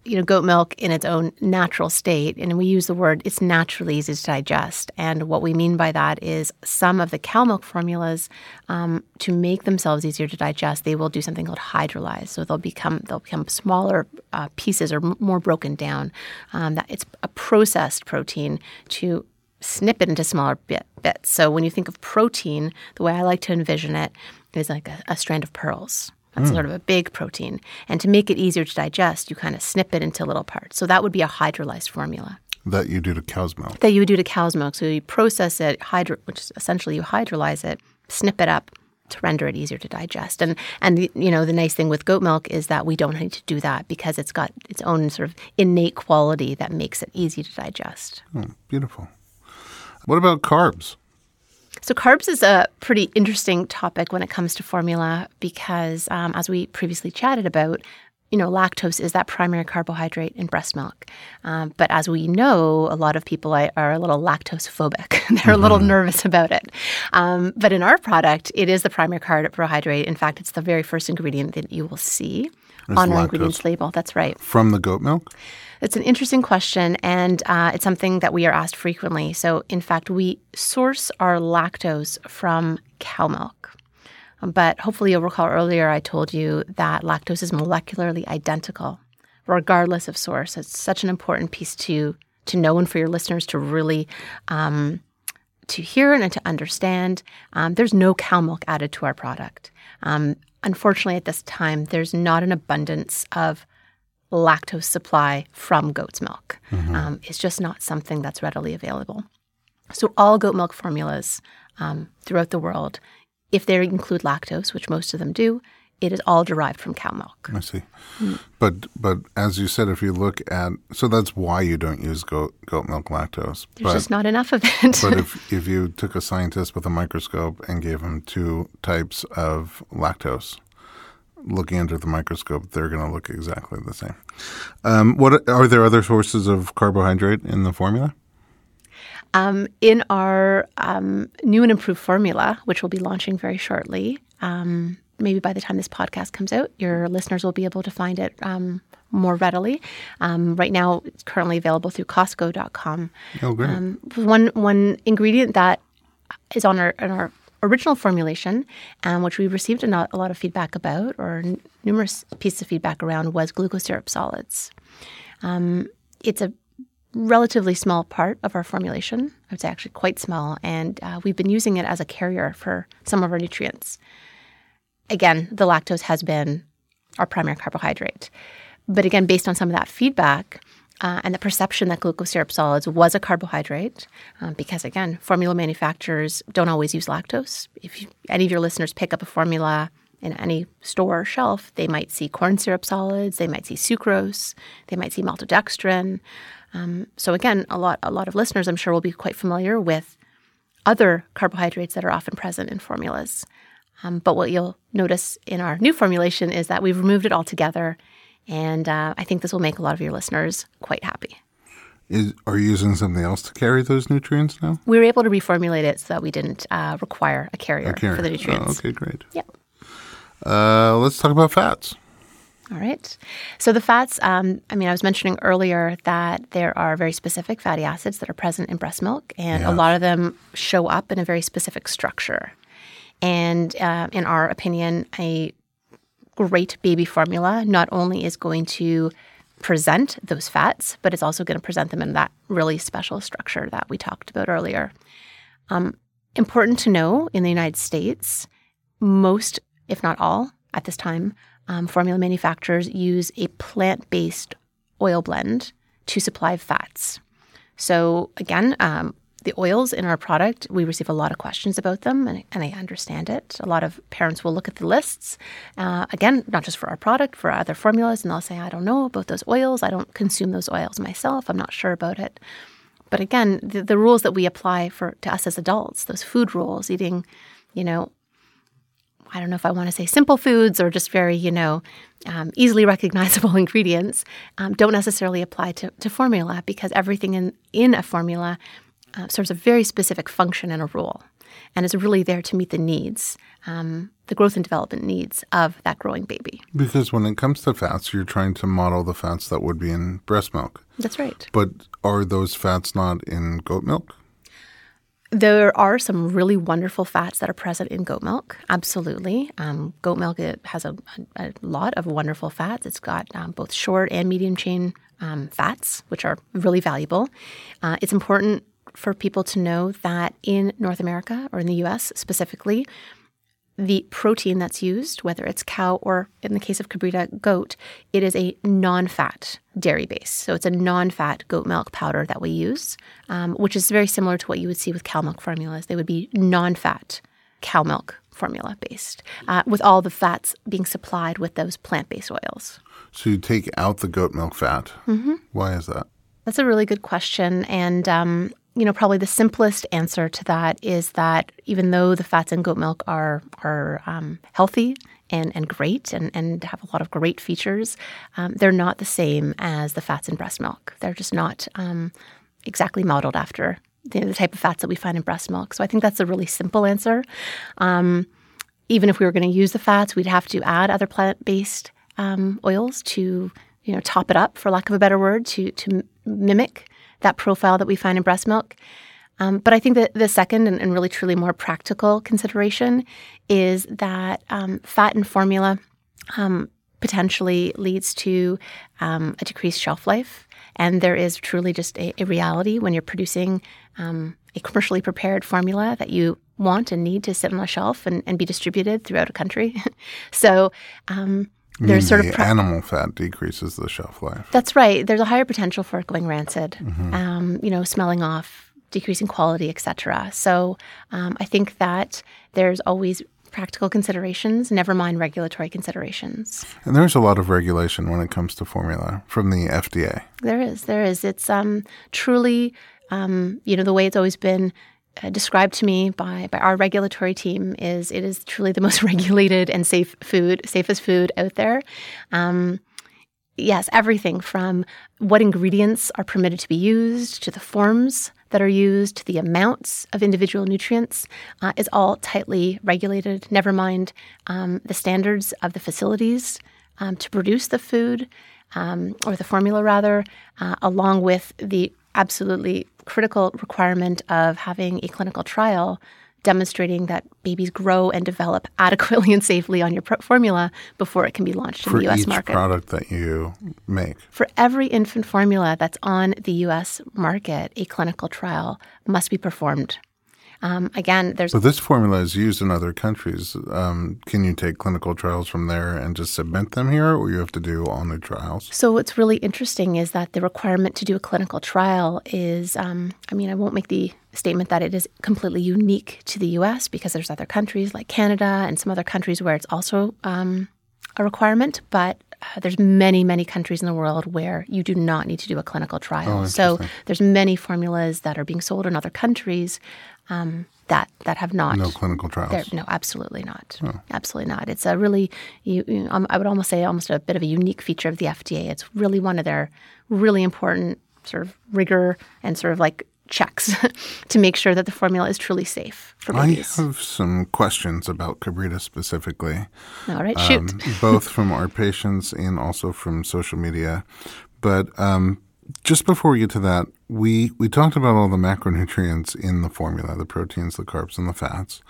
You know, goat milk in its own natural state, and we use the word it's naturally easy to digest. And what we mean by that is some of the cow milk formulas, um, to make themselves easier to digest, they will do something called hydrolyze. So they'll become they'll become smaller uh, pieces or m- more broken down. Um, that it's a processed protein to snip it into smaller bit, bits. So when you think of protein, the way I like to envision it is like a, a strand of pearls. That's mm. sort of a big protein. And to make it easier to digest, you kind of snip it into little parts. So that would be a hydrolyzed formula. That you do to cow's milk. That you would do to cow's milk. So you process it, hydro, which is essentially you hydrolyze it, snip it up to render it easier to digest. And and the, you know the nice thing with goat milk is that we don't need to do that because it's got its own sort of innate quality that makes it easy to digest. Oh, beautiful. What about carbs? So, carbs is a pretty interesting topic when it comes to formula because, um, as we previously chatted about, you know, lactose is that primary carbohydrate in breast milk. Um, but as we know, a lot of people are a little lactose phobic. They're mm-hmm. a little mm-hmm. nervous about it. Um, but in our product, it is the primary carbohydrate. In fact, it's the very first ingredient that you will see it's on our ingredients label. That's right. From the goat milk? It's an interesting question, and uh, it's something that we are asked frequently. So, in fact, we source our lactose from cow milk. But hopefully, you'll recall earlier I told you that lactose is molecularly identical, regardless of source. It's such an important piece to to know and for your listeners to really um, to hear and to understand. Um, there's no cow milk added to our product. Um, unfortunately, at this time, there's not an abundance of lactose supply from goat's milk. Mm-hmm. Um, it's just not something that's readily available. So, all goat milk formulas um, throughout the world, if they include lactose, which most of them do, it is all derived from cow milk. I see. Mm. But but as you said, if you look at so that's why you don't use goat goat milk lactose. There's but, just not enough of it. but if if you took a scientist with a microscope and gave him two types of lactose, looking under the microscope, they're going to look exactly the same. Um, what are there other sources of carbohydrate in the formula? Um, in our um, new and improved formula, which we'll be launching very shortly, um, maybe by the time this podcast comes out, your listeners will be able to find it um, more readily. Um, right now, it's currently available through Costco.com. Oh, great. one one ingredient that is on our, on our original formulation, um, which we received a, not, a lot of feedback about, or n- numerous pieces of feedback around, was glucose syrup solids. Um, it's a relatively small part of our formulation. I would say actually quite small, and uh, we've been using it as a carrier for some of our nutrients. Again, the lactose has been our primary carbohydrate. But again, based on some of that feedback, uh, and the perception that glucose syrup solids was a carbohydrate, um, because again, formula manufacturers don't always use lactose. If you, any of your listeners pick up a formula in any store or shelf, they might see corn syrup solids, they might see sucrose, they might see maltodextrin. Um, so again, a lot a lot of listeners, I'm sure, will be quite familiar with other carbohydrates that are often present in formulas. Um, but what you'll notice in our new formulation is that we've removed it altogether and uh, I think this will make a lot of your listeners quite happy. Is, are you using something else to carry those nutrients now? We were able to reformulate it so that we didn't uh, require a carrier, a carrier, for the nutrients. Oh, okay, great. Yep. Uh, let's talk about fats. All right. So the fats, um, I mean, I was mentioning earlier that there are very specific fatty acids that are present in breast milk, and a lot of them show up in a very specific structure. And uh, in our opinion, a great baby formula not only is going to present those fats, but it's also going to present them in that really special structure that we talked about earlier. Um, important to know in the United States, most, if not all, at this time, um, formula manufacturers use a plant based oil blend to supply fats. So, again, um, the oils in our product, we receive a lot of questions about them, and, and I understand it. A lot of parents will look at the lists, uh, again, not just for our product, for other formulas, and they'll say, I don't know about those oils. I don't consume those oils myself. I'm not sure about it. But again, the, the rules that we apply for to us as adults, those food rules, eating, you know, I don't know if I want to say simple foods or just very, you know, um, easily recognizable ingredients, um, don't necessarily apply to, to formula because everything in, in a formula uh, serves a very specific function and a role, and is really there to meet the needs, um, the growth and development needs of that growing baby. Because when it comes to fats, you're trying to model the fats that would be in breast milk. That's right. But are those fats not in goat milk? There are some really wonderful fats that are present in goat milk. Absolutely. Um, goat milk it has a, a, lot of wonderful fats. It's got um, both short and medium chain um, fats, which are really valuable. Uh, it's important for people to know that in North America or in the US specifically, the protein that's used, whether it's cow or in the case of Kabrita, goat, it is a non fat dairy base. So it's a non fat goat milk powder that we use, um, which is very similar to what you would see with cow milk formulas. They would be non fat cow milk formula based, uh, with all the fats being supplied with those plant based oils. So you take out the goat milk fat. Mm-hmm. Why is that? That's a really good question. And um, you know, probably the simplest answer to that is that even though the fats in goat milk are are um, healthy and, and great and, and have a lot of great features, um, they're not the same as the fats in breast milk. They're just not um, exactly modeled after the, the, type of fats that we find in breast milk. So I think that's a really simple answer. Um, even if we were going to use the fats, we'd have to add other plant based um, oils to you know top it up, for lack of a better word, to to mimic that profile that we find in breast milk. Um, but I think that the second and, and, really truly more practical consideration is that um, fat in formula um, potentially leads to um, a decreased shelf life. And there is truly just a, a reality when you're producing um, a commercially prepared formula that you want and need to sit on a shelf and, and be distributed throughout a country. so um, there's sort of animal fat decreases the shelf life. That's right. There's a higher potential for it going rancid. Mm-hmm. Um, you know, smelling off, decreasing quality, etc. So um, I think that there's always practical considerations, never mind regulatory considerations. And there's a lot of regulation when it comes to formula from the FDA. There is. There is. It's um, truly, um, you know, the way it's always been uh, described to me by, by our regulatory team is it is truly the most regulated and safe food, safest food out there. Um, yes, everything from what ingredients are permitted to be used to the forms that are used to the amounts of individual nutrients uh, is all tightly regulated. Never mind um, the standards of the facilities um, to produce the food um, or the formula, rather, uh, along with the absolutely critical requirement of having a clinical trial demonstrating that babies grow and develop adequately and safely on your formula before it can be launched in the U.S. each market. product that you make. For every infant formula that's on the U.S. market, a clinical trial must be performed. Um, again, there's. But this formula is used in other countries. Um, can you take clinical trials from there and just submit them here, or you have to do all new trials? So what's really interesting is that the requirement to do a clinical trial is. Um, I mean, I won't make the statement that it is completely unique to the U.S. because there's other countries like Canada and some other countries where it's also um, a requirement, but uh, there's many, many countries in the world where you do not need to do a clinical trial. Oh, so there's many formulas that are being sold in other countries um, that that have not no clinical trials. No, absolutely not. Absolutely not. It's a really, you, you, um, I would almost say, almost a bit of a unique feature of the FDA. It's really one of their really important sort of rigor and sort of like checks to make sure that the formula is truly safe for babies. I have some questions about Kabrita specifically. All right, shoot. Um, both from our patients and also from social media. But um, just before we get to that, we, we talked about all the macronutrients in the formula the proteins, the carbs, and the fats.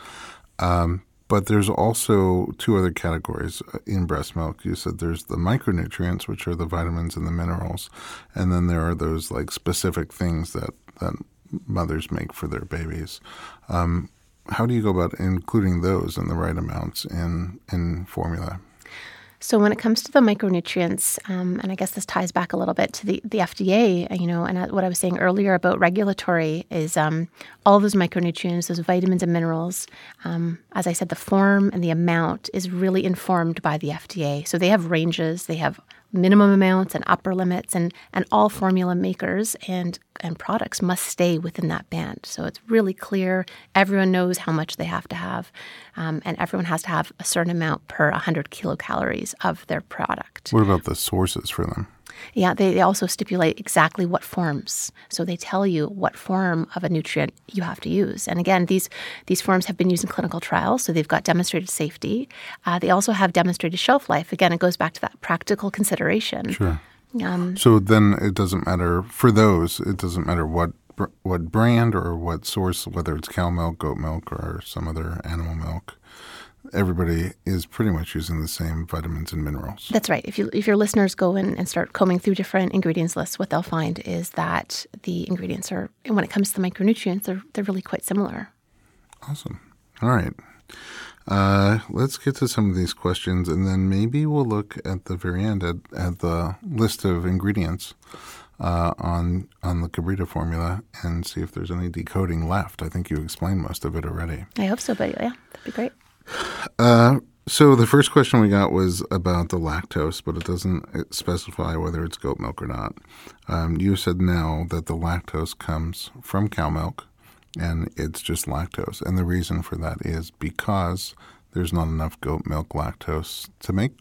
Um, but there's also two other categories uh, in breast milk. You said there's the micronutrients, which are the vitamins and the minerals, and then there are those like specific things that that mothers make for their babies. Um, how do you go about including those in the right amounts in in formula? So when it comes to the micronutrients, um, and I guess this ties back a little bit to the, the FDA, you know, and uh, what I was saying earlier about regulatory is um, all those micronutrients, those vitamins and minerals. Um, as I said, the form and the amount is really informed by the FDA. So they have ranges, they have minimum amounts and upper limits, and, and all formula makers and, and products must stay within that band. So it's really clear. Everyone knows how much they have to have, um, and everyone has to have a certain amount per 100 kilocalories of their product. What about the sources for them? Yeah, they, they also stipulate exactly what forms. So they tell you what form of a nutrient you have to use. And again, these these forms have been used in clinical trials, so they've got demonstrated safety. Uh, they also have demonstrated shelf life. Again, it goes back to that practical consideration. Sure. Um, so then it doesn't matter for those. It doesn't matter what what brand or what source, whether it's cow milk, goat milk, or some other animal milk everybody is pretty much using the same vitamins and minerals. That's right. If you if your listeners go in and start combing through different ingredients lists, what they'll find is that the ingredients are, and when it comes to the micronutrients, they're they're really quite similar. Awesome. All right. Uh, let's get to some of these questions, and then maybe we'll look at the very end at, at the list of ingredients uh, on on the Kabrita formula and see if there's any decoding left. I think you explained most of it already. I hope so, but yeah, that'd be great. Uh, so the first question we got was about the lactose, but it doesn't specify whether it's goat milk or not. Um, you said now that the lactose comes from cow milk, and it's just lactose, and the reason for that is because there's not enough goat milk lactose to make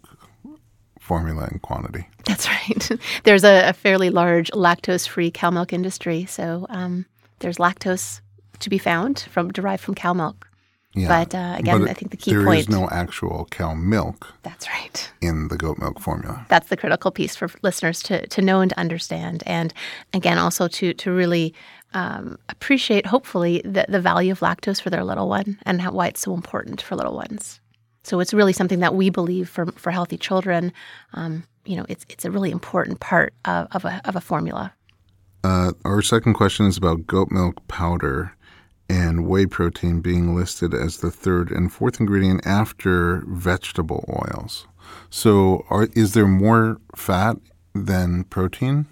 formula in quantity. That's right. there's a, a fairly large lactose-free cow milk industry, so um, there's lactose to be found from derived from cow milk. Yeah. But uh, again, but I think the key there point. There is no actual cow milk. That's right. In the goat milk formula. That's the critical piece for listeners to, to know and to understand. And again, also to, to really um, appreciate, hopefully, the, the value of lactose for their little one and how, why it's so important for little ones. So it's really something that we believe for, for healthy children. Um, you know, it's it's a really important part of, of, a, of a formula. Uh, our second question is about goat milk powder and whey protein being listed as the third and fourth ingredient after vegetable oils. So, are, is there more fat than protein?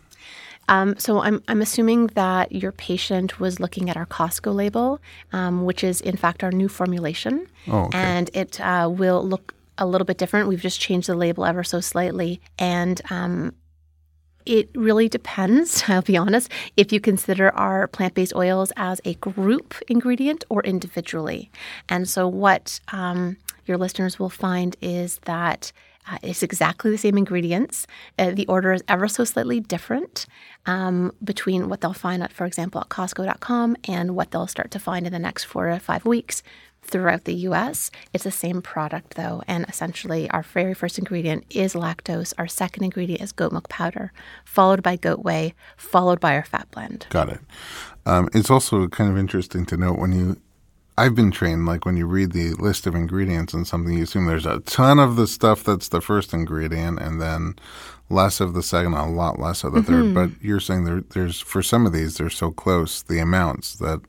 Um, so I'm, I'm assuming that your patient was looking at our Costco label, um, which is in fact our new formulation, oh, okay. and it uh, will look a little bit different. We've just changed the label ever so slightly, and um, it really depends, I'll be honest, if you consider our plant based oils as a group ingredient or individually. And so, what um, your listeners will find is that uh, it's exactly the same ingredients. Uh, the order is ever so slightly different um, between what they'll find, at, for example, at Costco.com and what they'll start to find in the next four to five weeks throughout the US. It's the same product though, and essentially our very first ingredient is lactose, our second ingredient is goat milk powder, followed by goat whey, followed by our fat blend. Got it. Um, it's also kind of interesting to note when you I've been trained like when you read the list of ingredients and something, you assume there's a ton of the stuff that's the first ingredient, and then less of the second, a lot less of the mm-hmm. third. But you're saying there, there's for some of these, they're so close the amounts that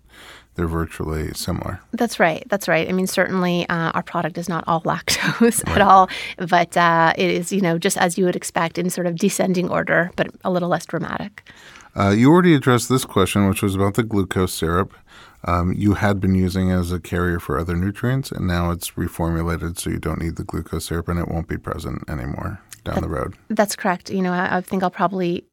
they're virtually similar. That's right. That's right. I mean, certainly uh, our product is not all lactose right. at all, but uh, it is, you know, just as you would expect in sort of descending order, but a little less dramatic. Uh, you already addressed this question, which was about the glucose syrup. Um, you had been using as a carrier for other nutrients, and now it's reformulated so you don't need the glucose syrup and it won't be present anymore down that, the road. That's correct. You know, I, I think I'll probably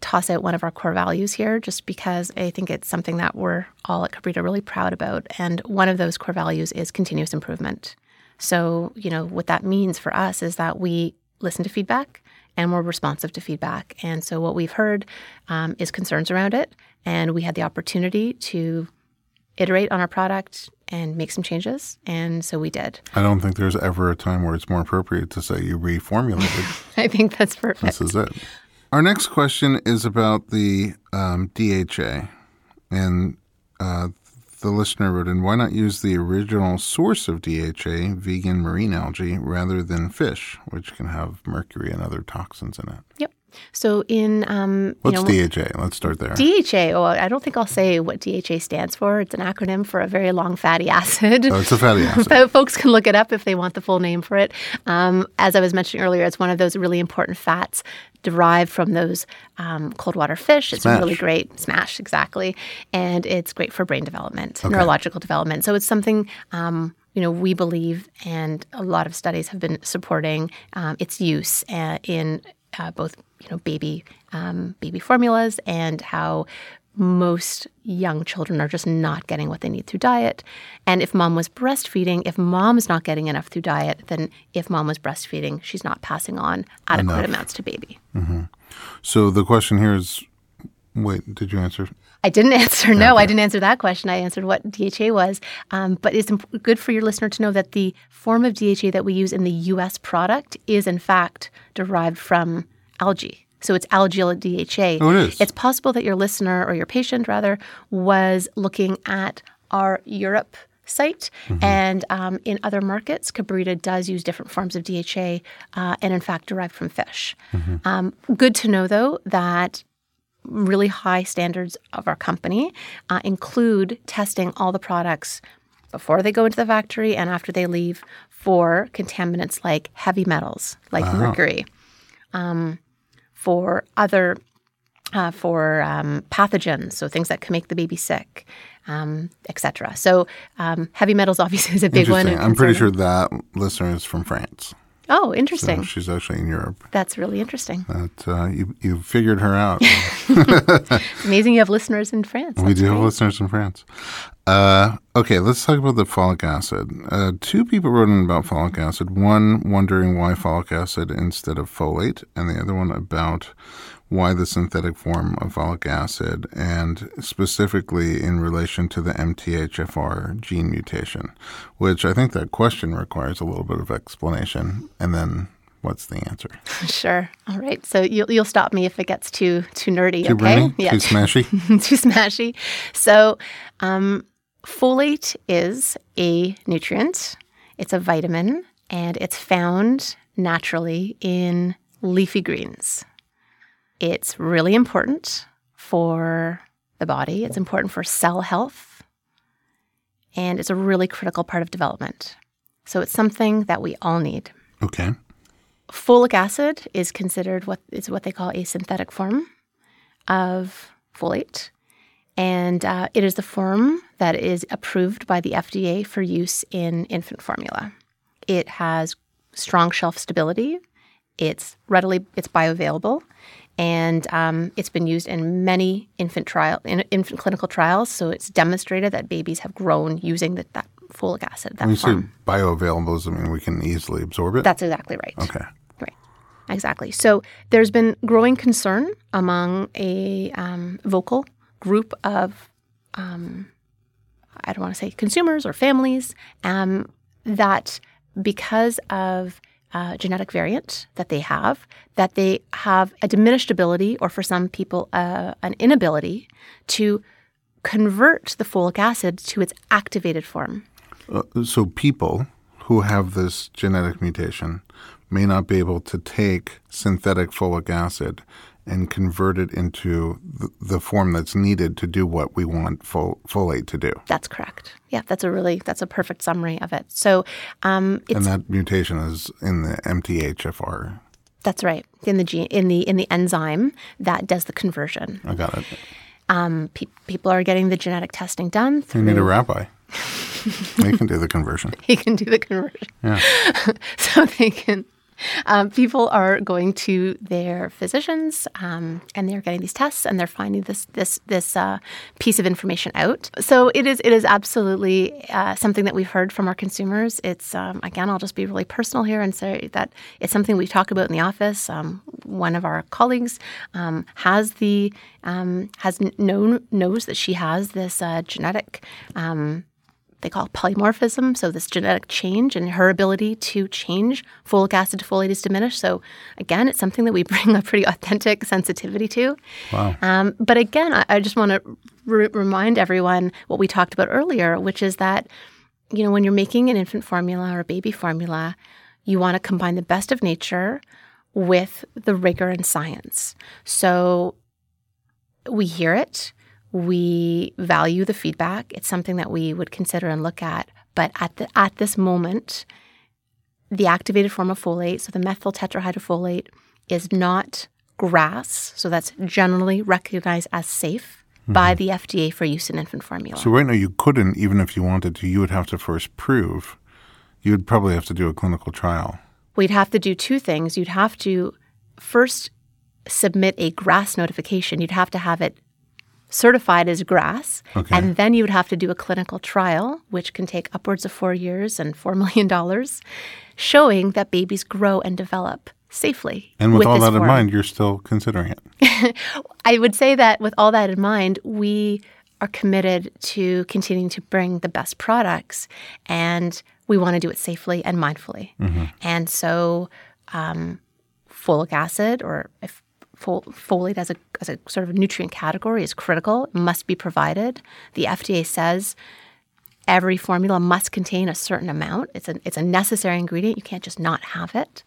toss out one of our core values here just because I think it's something that we're all at Kabrita really proud about. And one of those core values is continuous improvement. So, you know, what that means for us is that we listen to feedback and we're responsive to feedback. And so, what we've heard um, is concerns around it. And we had the opportunity to iterate on our product and make some changes. And so we did. I don't think there's ever a time where it's more appropriate to say you reformulated. I think that's perfect. This is it. Our next question is about the um, DHA. And uh, the listener wrote in, why not use the original source of DHA, vegan marine algae, rather than fish, which can have mercury and other toxins in it? Yep. So in um, what's know, DHA? Let's start there. DHA. Well, I don't think I'll say what DHA stands for. It's an acronym for a very long fatty acid. Oh, it's a fatty acid. but folks can look it up if they want the full name for it. Um, as I was mentioning earlier, it's one of those really important fats derived from those um, cold water fish. It's smash. really great. Smash, exactly. And it's great for brain development, okay. neurological development. So it's something um, you know, we believe, and a lot of studies have been supporting um, its use uh, in uh, both you know baby um, baby formulas and how most young children are just not getting what they need through diet. And if mom was breastfeeding, if mom is not getting enough through diet, then if mom was breastfeeding, she's not passing on adequate enough. amounts to baby. Mm-hmm. So the question here is wait, did you answer? I didn't answer. No, okay. I didn't answer that question. I answered what DHA was. Um, but it's imp- good for your listener to know that the form of DHA that we use in the U.S. product is, in fact, derived from algae. So it's algae DHA. Oh, it is. It's possible that your listener or your patient, rather, was looking at our Europe site. Mm-hmm. And um, in other markets, Kabrita does use different forms of DHA uh, and, in fact, derived from fish. Mm-hmm. Um, good to know, though, that really high standards of our company uh, include testing all the products before they go into the factory and after they leave for contaminants like heavy metals, like mercury, um, for other uh, for um, pathogens, so things that can make the baby sick, um, etc. So um, heavy metals obviously is a big one. I'm pretty sure that listener is from France. Oh, interesting. So she's actually in Europe. That's really interesting. That uh, you you figured her out. it's amazing you have listeners in France. That's we do great. have listeners in France. Uh, okay, let's talk about the folic acid. Uh, two people wrote in about folic acid. One wondering why folic acid instead of folate, and the other one about why the synthetic form of folic acid, and specifically in relation to the MTHFR gene mutation, which I think that question requires a little bit of explanation, and then what's the answer? Sure. All right. So you'll you'll stop me if it gets too too nerdy. Too okay. brainy? Too smashy? too smashy. So, um, folate is a nutrient. It's a vitamin, and it's found naturally in leafy greens. It's really important for the body. It's important for cell health, and it's a really critical part of development. So it's something that we all need. Okay. Folic acid is considered what is what they call a synthetic form of folate, and uh, it is the form that is approved by the FDA for use in infant formula. It has strong shelf stability. It's readily it's bioavailable, and um, it's been used in many infant trial in infant clinical trials. So it's demonstrated that babies have grown using the, that folic acid. That When you form. say bioavailable, does it mean we can easily absorb it? That's exactly right. okay. Right. Exactly. So there's been growing concern among a um, vocal group of, um, I don't want to say consumers or families, um, that because of uh, genetic variant that they have, that they have a diminished ability, or for some people, uh, an inability to convert the folic acid to its activated form. Uh, so people who have this genetic mutation may not be able to take synthetic folic acid and convert it into the, the form that's needed to do what we want fol- folate to do. That's correct. Yeah, that's a really that's a perfect summary of it. So um, it's and that mutation is in the MTHFR. that's right in the gene in the in the enzyme that does the conversion. I got it. Um, pe- people are getting the genetic testing done. You need a rabbi. he can do the conversion. he can do the conversion. Yeah. so they can. Um, people are going to their physicians um, and they're getting these tests and they're finding this this this uh, piece of information out. So it is it is absolutely uh, something that we've heard from our consumers. It's um, again I'll just be really personal here and say that it's something we talk about in the office. Um, one of our colleagues um, has the um, has known knows that she has this uh, genetic um, they call polymorphism. So this genetic change and her ability to change folic acid to folate is diminished. So again, it's something that we bring a pretty authentic sensitivity to. Wow. Um, but again, I, I just want to re- remind everyone what we talked about earlier, which is that you know when you're making an infant formula or a baby formula, you want to combine the best of nature with the rigor and science. So we hear it we value the feedback. It's something that we would consider and look at. But at the at this moment, the activated form of folate, so the methyl tetrahydrofolate, is not GRAS. So that's generally recognized as safe mm-hmm. by the FDA for use in infant formula. So right now you couldn't, even if you wanted to, you would have to first prove. You would probably have to do a clinical trial. We'd have to do two things. You'd have to first submit a GRAS notification. You'd have to have it certified as GRAS. Okay. and then you would have to do a clinical trial, which can take upwards of four years and $4 million, showing that babies grow and develop safely. And with, all this that in mind, you're still considering it. I would say that with all that in mind, we are committed to continuing to bring the best products and we want to do it safely and mindfully. And so, um, folic acid or if fol- folate as a, as a sort of nutrient category is critical, it must be provided. The FDA says every formula must contain a certain amount. It's a, it's a necessary ingredient. You can't just not have it.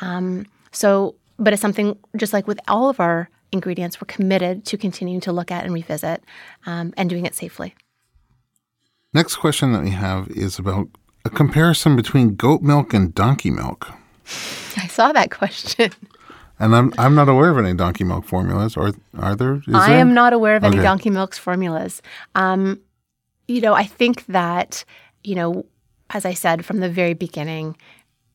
Um, so, but it's something just like with all of our ingredients, we're committed to continuing to look at and revisit um, and doing it safely. Next question that we have is about a comparison between goat milk and donkey milk. I saw that question. And I'm I'm not aware of any donkey milk formulas. Or are there? Is I there? am not aware of any donkey milk's formulas. Um, you know, I think that, you know, as I said from the very beginning,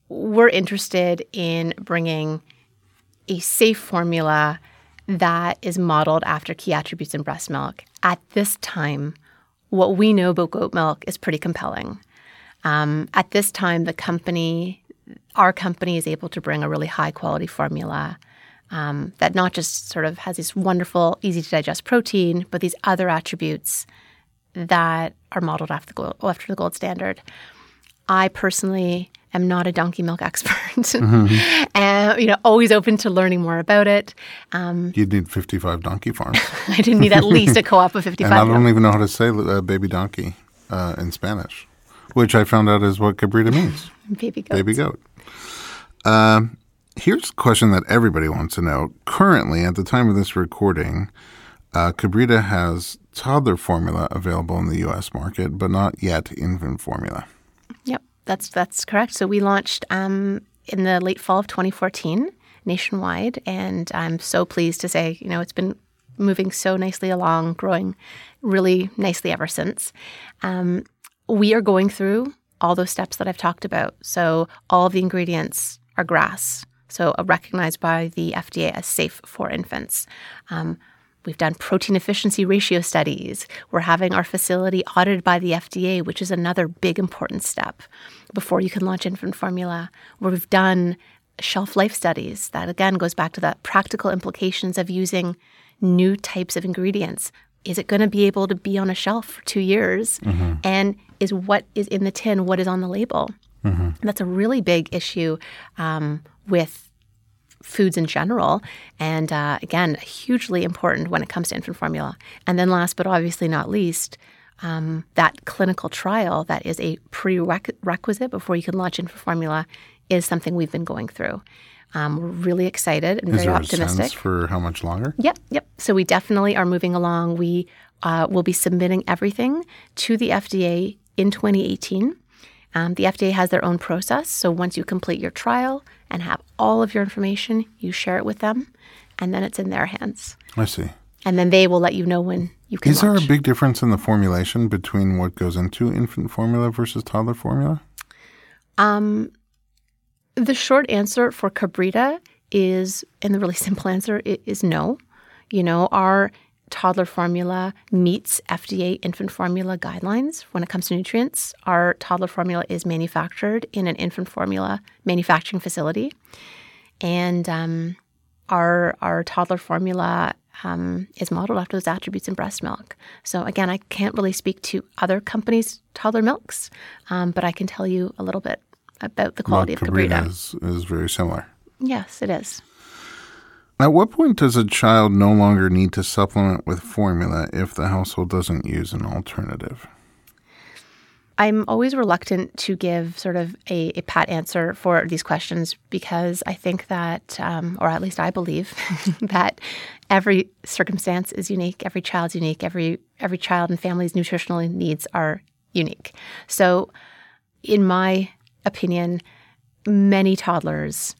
we're interested in bringing a safe formula that is modeled after key attributes in breast milk. At this time, what we know about goat milk is pretty compelling. Um, at this time, the company, our company, is able to bring a really high quality formula um, that not just sort of has this wonderful, easy to digest protein, but these other attributes that are modeled after the gold, after the gold standard. I personally am not a donkey milk expert, mm-hmm. and you know, always open to learning more about it. Um, You'd need fifty-five donkey farms. I didn't need at least a co-op of fifty-five. and I don't even know how to say uh, baby donkey uh, in Spanish, which I found out is what cabrita means. baby goat. Baby goat. Um, here's a question that everybody wants to know. Currently, at the time of this recording, uh, Kabrita has toddler formula available in the U.S. market, but not yet infant formula. Yep, that's that's correct. So we launched um, in the late fall of 2014 nationwide, and I'm so pleased to say, you know, it's been moving so nicely along, growing really nicely ever since. Um, we are going through all those steps that I've talked about. So all of the ingredients are GRAS, so recognized by the FDA as safe for infants. Um, We've done protein efficiency ratio studies. We're having our facility audited by the FDA, which is another big important step before you can launch infant formula. Where we've done shelf life studies. That again goes back to the practical implications of using new types of ingredients. Is it going to be able to be on a shelf for two years? Mm-hmm. And is what is in the tin what is on the label? Mm-hmm. That's a really big issue um, with foods in general. And uh, again, hugely important when it comes to infant formula. And then, last but obviously not least, um, that clinical trial that is a prerequisite before you can launch infant formula is something we've been going through. Um, we're really excited and is very optimistic. for how much longer? Yep, yep. So we definitely are moving along. We uh, will be submitting everything to the FDA in 2018. Um, the FDA has their own process. So once you complete your trial, and have all of your information. You share it with them, and then it's in their hands. I see. And then they will let you know when you can. Is there a big difference in the formulation between what goes into infant formula versus toddler formula? Um, the short answer for Kabrita is, and the really simple answer is no. You know, our toddler formula meets FDA infant formula guidelines when it comes to nutrients. Our toddler formula is manufactured in an infant formula manufacturing facility, and um, our our toddler formula um, is modeled after those attributes in breast milk. So again, I can't really speak to other companies' toddler milks, um, but I can tell you a little bit about the quality of Kabrita. Is, is very similar. Yes, it is. At what point does a child no longer need to supplement with formula if the household doesn't use an alternative? I'm always reluctant to give sort of a, a pat answer for these questions because I think that, um, or at least I believe, that every circumstance is unique, every child's unique, every every child and family's nutritional needs are unique. So, in my opinion, many toddlers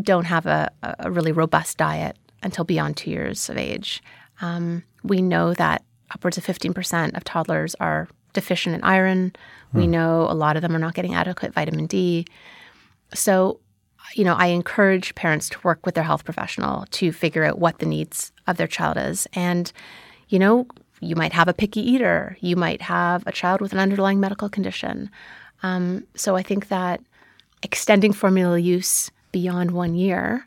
don't have a, a really robust diet until beyond two years of age. Um, we know that upwards of 15% of toddlers are deficient in iron. Hmm. We know a lot of them are not getting adequate vitamin D. So, you know, I encourage parents to work with their health professional to figure out what the needs of their child is. And, you know, you might have a picky eater, you might have a child with an underlying medical condition. Um, so I think that extending formula use beyond one year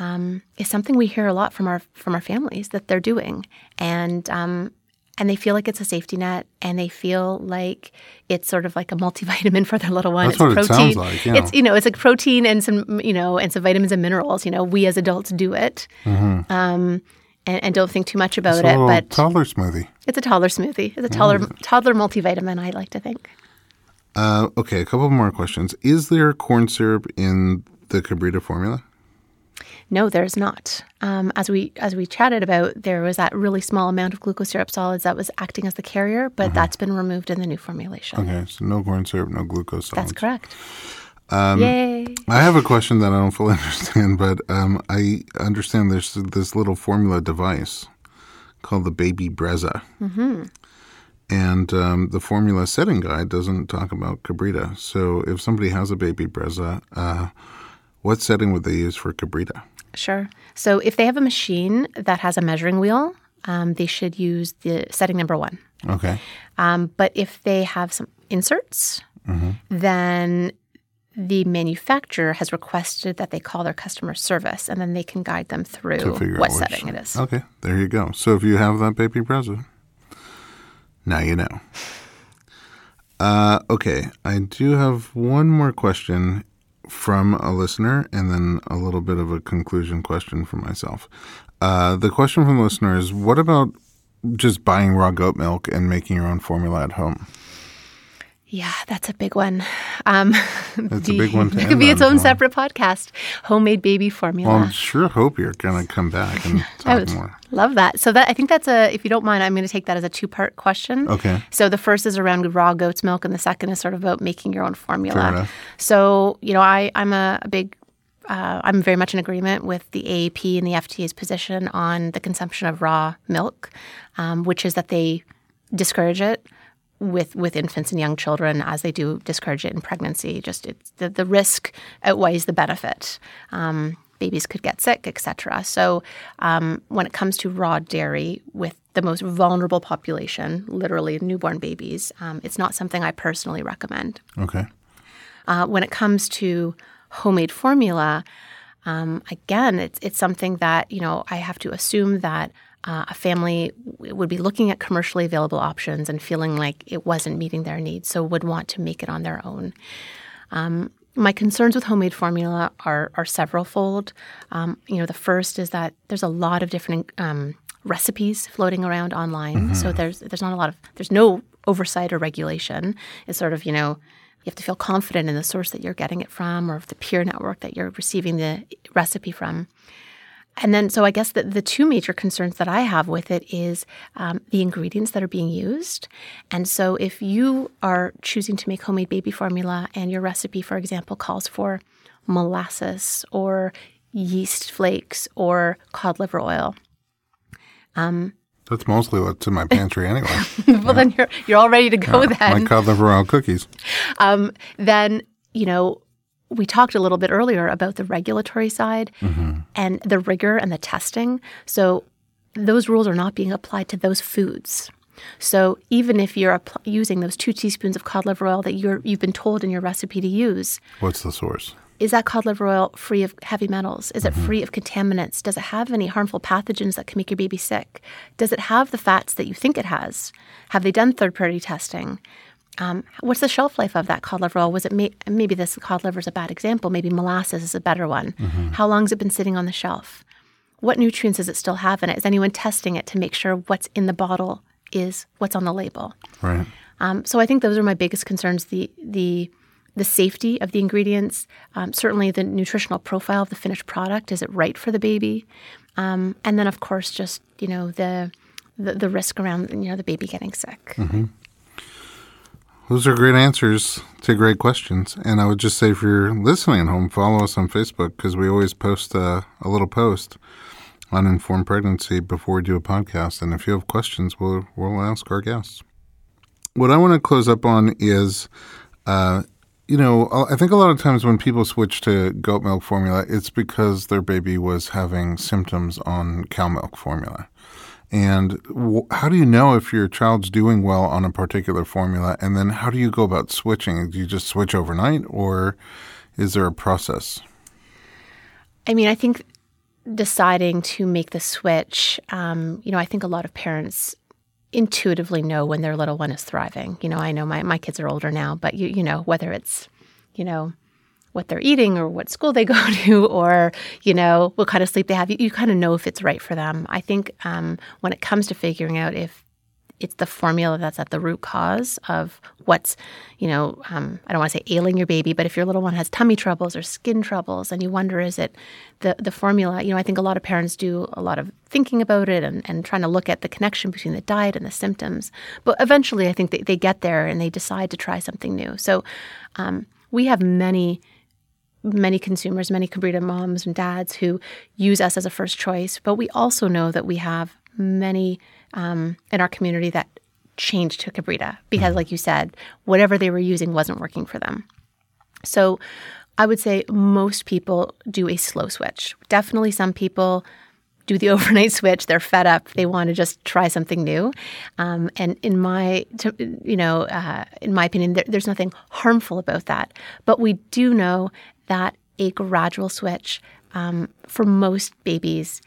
um, is something we hear a lot from our from our families that they're doing, and um, and they feel like it's a safety net, and they feel like it's sort of like a multivitamin for their little one. That's it's what protein. it sounds like. Yeah. It's you know it's like protein and some you know and some vitamins and minerals. You know we as adults do it. Mm-hmm. Um, and, and, don't think too much about it's it. but toddler smoothie. It's a toddler smoothie. It's a toddler mm. toddler multivitamin. I like to think. Uh, okay, a couple more questions. Is there corn syrup in the Kabrita formula? No, there's not. Um, as we as we chatted about, there was that really small amount of glucose syrup solids that was acting as the carrier, but uh-huh. that's been removed in the new formulation. Okay, so no corn syrup, no glucose solids. That's correct. Um, Yay! I have a question that I don't fully understand, but um, I understand there's this little formula device called the Baby Brezza. Mm-hmm. And um, the formula setting guide doesn't talk about Kabrita. So if somebody has a Baby Brezza, uh, what setting would they use for Kabrita? Sure. So if they have a machine that has a measuring wheel, um, they should use the setting number one. Okay. Um, but if they have some inserts, mm-hmm. then the manufacturer has requested that they call their customer service and then they can guide them through what setting it is. Okay, there you go. So if you have that baby Brezza, now you know. Uh, okay, I do have one more question from a listener, and then a little bit of a conclusion question for myself. Uh, the question from the listener is: What about just buying raw goat milk and making your own formula at home? Yeah, that's a big one. Um, That's a big one to It could be its own Wow. separate podcast. Homemade baby formula. Well, I sure hope you're going to come back and talk more. love that. So that I think that's a. If you don't mind, I'm going to take that as a two part question. Okay. So the first is around raw goat's milk, and the second is sort of about making your own formula. So you know, I I'm a, a big. Uh, I'm very much in agreement with the AAP and the FDA's position on the consumption of raw milk, um, which is that they discourage it with with infants and young children as they do discourage it in pregnancy. Just it's the, the risk outweighs the benefit. Um, babies could get sick, etc. So um, when it comes to raw dairy with the most vulnerable population, literally newborn babies, um, it's not something I personally recommend. Okay. Uh, when it comes to homemade formula, um, again, it's it's something that you know I have to assume that uh, a family would be looking at commercially available options and feeling like it wasn't meeting their needs, so would want to make it on their own. Um, my concerns with homemade formula are are severalfold. Um, you know, the first is that there's a lot of different um, recipes floating around online, so there's there's not a lot of there's no oversight or regulation. It's sort of you know you have to feel confident in the source that you're getting it from, or the peer network that you're receiving the recipe from. And then, so I guess that the two major concerns that I have with it is um, the ingredients that are being used. And so, if you are choosing to make homemade baby formula and your recipe, for example, calls for molasses or yeast flakes or cod liver oil, That's mostly what's in my pantry anyway. well, then you're you're all ready to go. my then, my cod liver oil cookies. um, then you know we talked a little bit earlier about the regulatory side mm-hmm. and the rigor and the testing. So those rules are not being applied to those foods. So even if you're appl- using those two teaspoons of cod liver oil that you're you've been told in your recipe to use, What's the source? is that cod liver oil free of heavy metals? Is it mm-hmm. free of contaminants? Does it have any harmful pathogens that can make your baby sick? Does it have the fats that you think it has? Have they done third party testing? Um, what's the shelf life of that cod liver oil? Was it may- maybe this cod liver is a bad example? Maybe molasses is a better one. How long has it been sitting on the shelf? What nutrients does it still have in it? Is anyone testing it to make sure what's in the bottle is what's on the label? Right. Um, so I think those are my biggest concerns: the the the safety of the ingredients, um, certainly the nutritional profile of the finished product. Is it right for the baby? Um, and then, of course, just you know the, the the risk around you know the baby getting sick. Those are great answers to great questions. And I would just say, if you're listening at home, follow us on Facebook because we always post a, a little post on informed pregnancy before we do a podcast. And if you have questions, we'll we'll ask our guests. What I want to close up on is, uh, you know, I think a lot of times when people switch to goat milk formula, it's because their baby was having symptoms on cow milk formula. And w- how do you know if your child's doing well on a particular formula? And then how do you go about switching? Do you just switch overnight or is there a process? I mean, I think deciding to make the switch, um, you know, I think a lot of parents intuitively know when their little one is thriving. You know, I know my, my kids are older now, but you you know, whether it's, you know, what they're eating or what school they go to or, you know, what kind of sleep they have, you, you kind of know if it's right for them. I think um, when it comes to figuring out if it's the formula that's at the root cause of what's, you know, um, I don't want to say ailing your baby, but if your little one has tummy troubles or skin troubles and you wonder, is it the, the formula? You know, I think a lot of parents do a lot of thinking about it and, and trying to look at the connection between the diet and the symptoms. But eventually, I think they, they get there and they decide to try something new. So um, we have many many consumers, many Kabrita moms and dads who use us as a first choice. But we also know that we have many um, in our community that change to Kabrita because, like you said, whatever they were using wasn't working for them. So I would say most people do a slow switch. Definitely some people do the overnight switch. They're fed up. They want to just try something new. Um, and in my, you know, uh, in my opinion, there, there's nothing harmful about that. But we do know that a gradual switch um, for most babies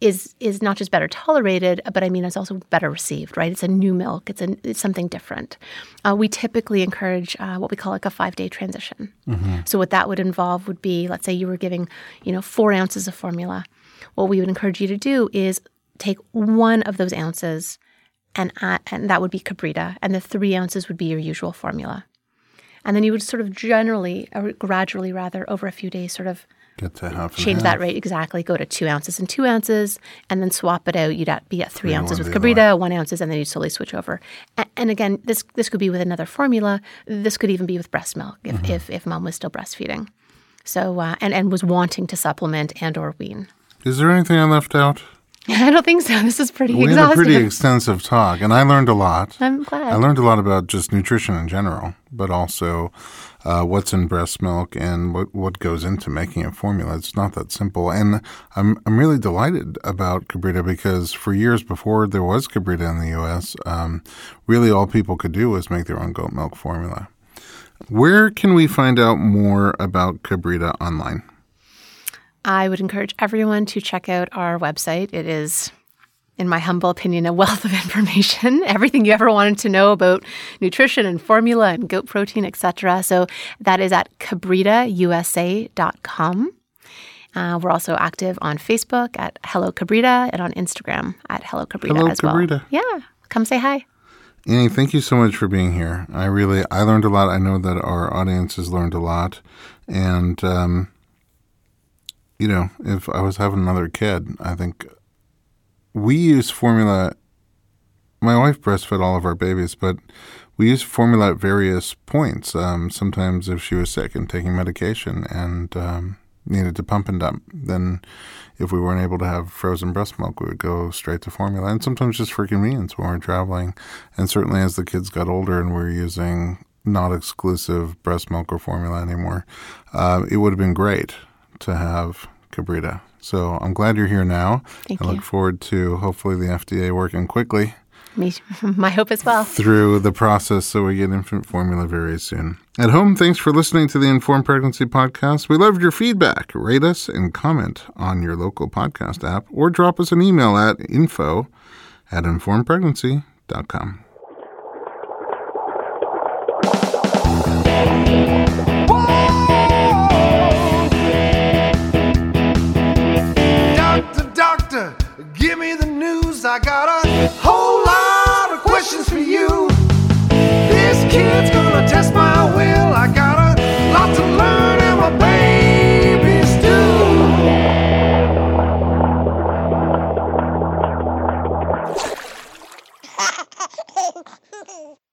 is is not just better tolerated, but I mean it's also better received, right? It's a new milk. It's a it's something different. Uh, we typically encourage uh, what we call like a five day transition. Mm-hmm. So what that would involve would be, let's say you were giving, you know, four ounces of formula. What we would encourage you to do is take one of those ounces, and add, and that would be Kabrita, and the three ounces would be your usual formula. And then you would sort of generally, or gradually rather, over a few days, sort of Get to half. change that rate exactly. Go to two ounces and two ounces, and then swap it out. You'd be at three, three ounces with Kabrita, one ounces, and then you'd slowly switch over. And, and, again, this this could be with another formula. This could even be with breast milk if mm-hmm. if, if mom was still breastfeeding. So uh, and and was wanting to supplement and or wean. Is there anything I left out? I don't think so. This is pretty we exhaustive. had a pretty extensive talk, and I learned a lot. I'm glad. I learned a lot about just nutrition in general, but also uh, what's in breast milk and what, what goes into making a formula. It's not that simple. And I'm, I'm really delighted about Kabrita because for years before there was Kabrita in the U.S., um, really all people could do was make their own goat milk formula. Where can we find out more about Kabrita online? I would encourage everyone to check out our website. It is, in my humble opinion, a wealth of information. Everything you ever wanted to know about nutrition and formula and goat protein, etc. So that is at kabritausa.com. Uh, we're also active on Facebook at Hello Kabrita and on Instagram at Hello Kabrita Hello as Kabrita. well. Yeah, come say hi. Annie, thank you so much for being here. I really, I learned a lot. I know that our audience has learned a lot, and um, you know, if I was having another kid, I think we use formula. My wife breastfed all of our babies, but we use formula at various points. Um, sometimes, if she was sick and taking medication and um, needed to pump and dump, then if we weren't able to have frozen breast milk, we would go straight to formula. And sometimes just for convenience when we're traveling. And certainly, as the kids got older and we we're using not exclusive breast milk or formula anymore, uh, it would have been great to have Kabrita. So I'm glad you're here now. Thank I you. look forward to hopefully the FDA working quickly. Me, my hope as well. Through the process so we get infant formula very soon. At home, thanks for listening to the Informed Pregnancy Podcast. We loved your feedback. Rate us and comment on your local podcast app or drop us an email at info at informedpregnancy.com. I got a whole lot of questions for you. This kid's gonna test my will. I got a lot to learn, and my baby's do.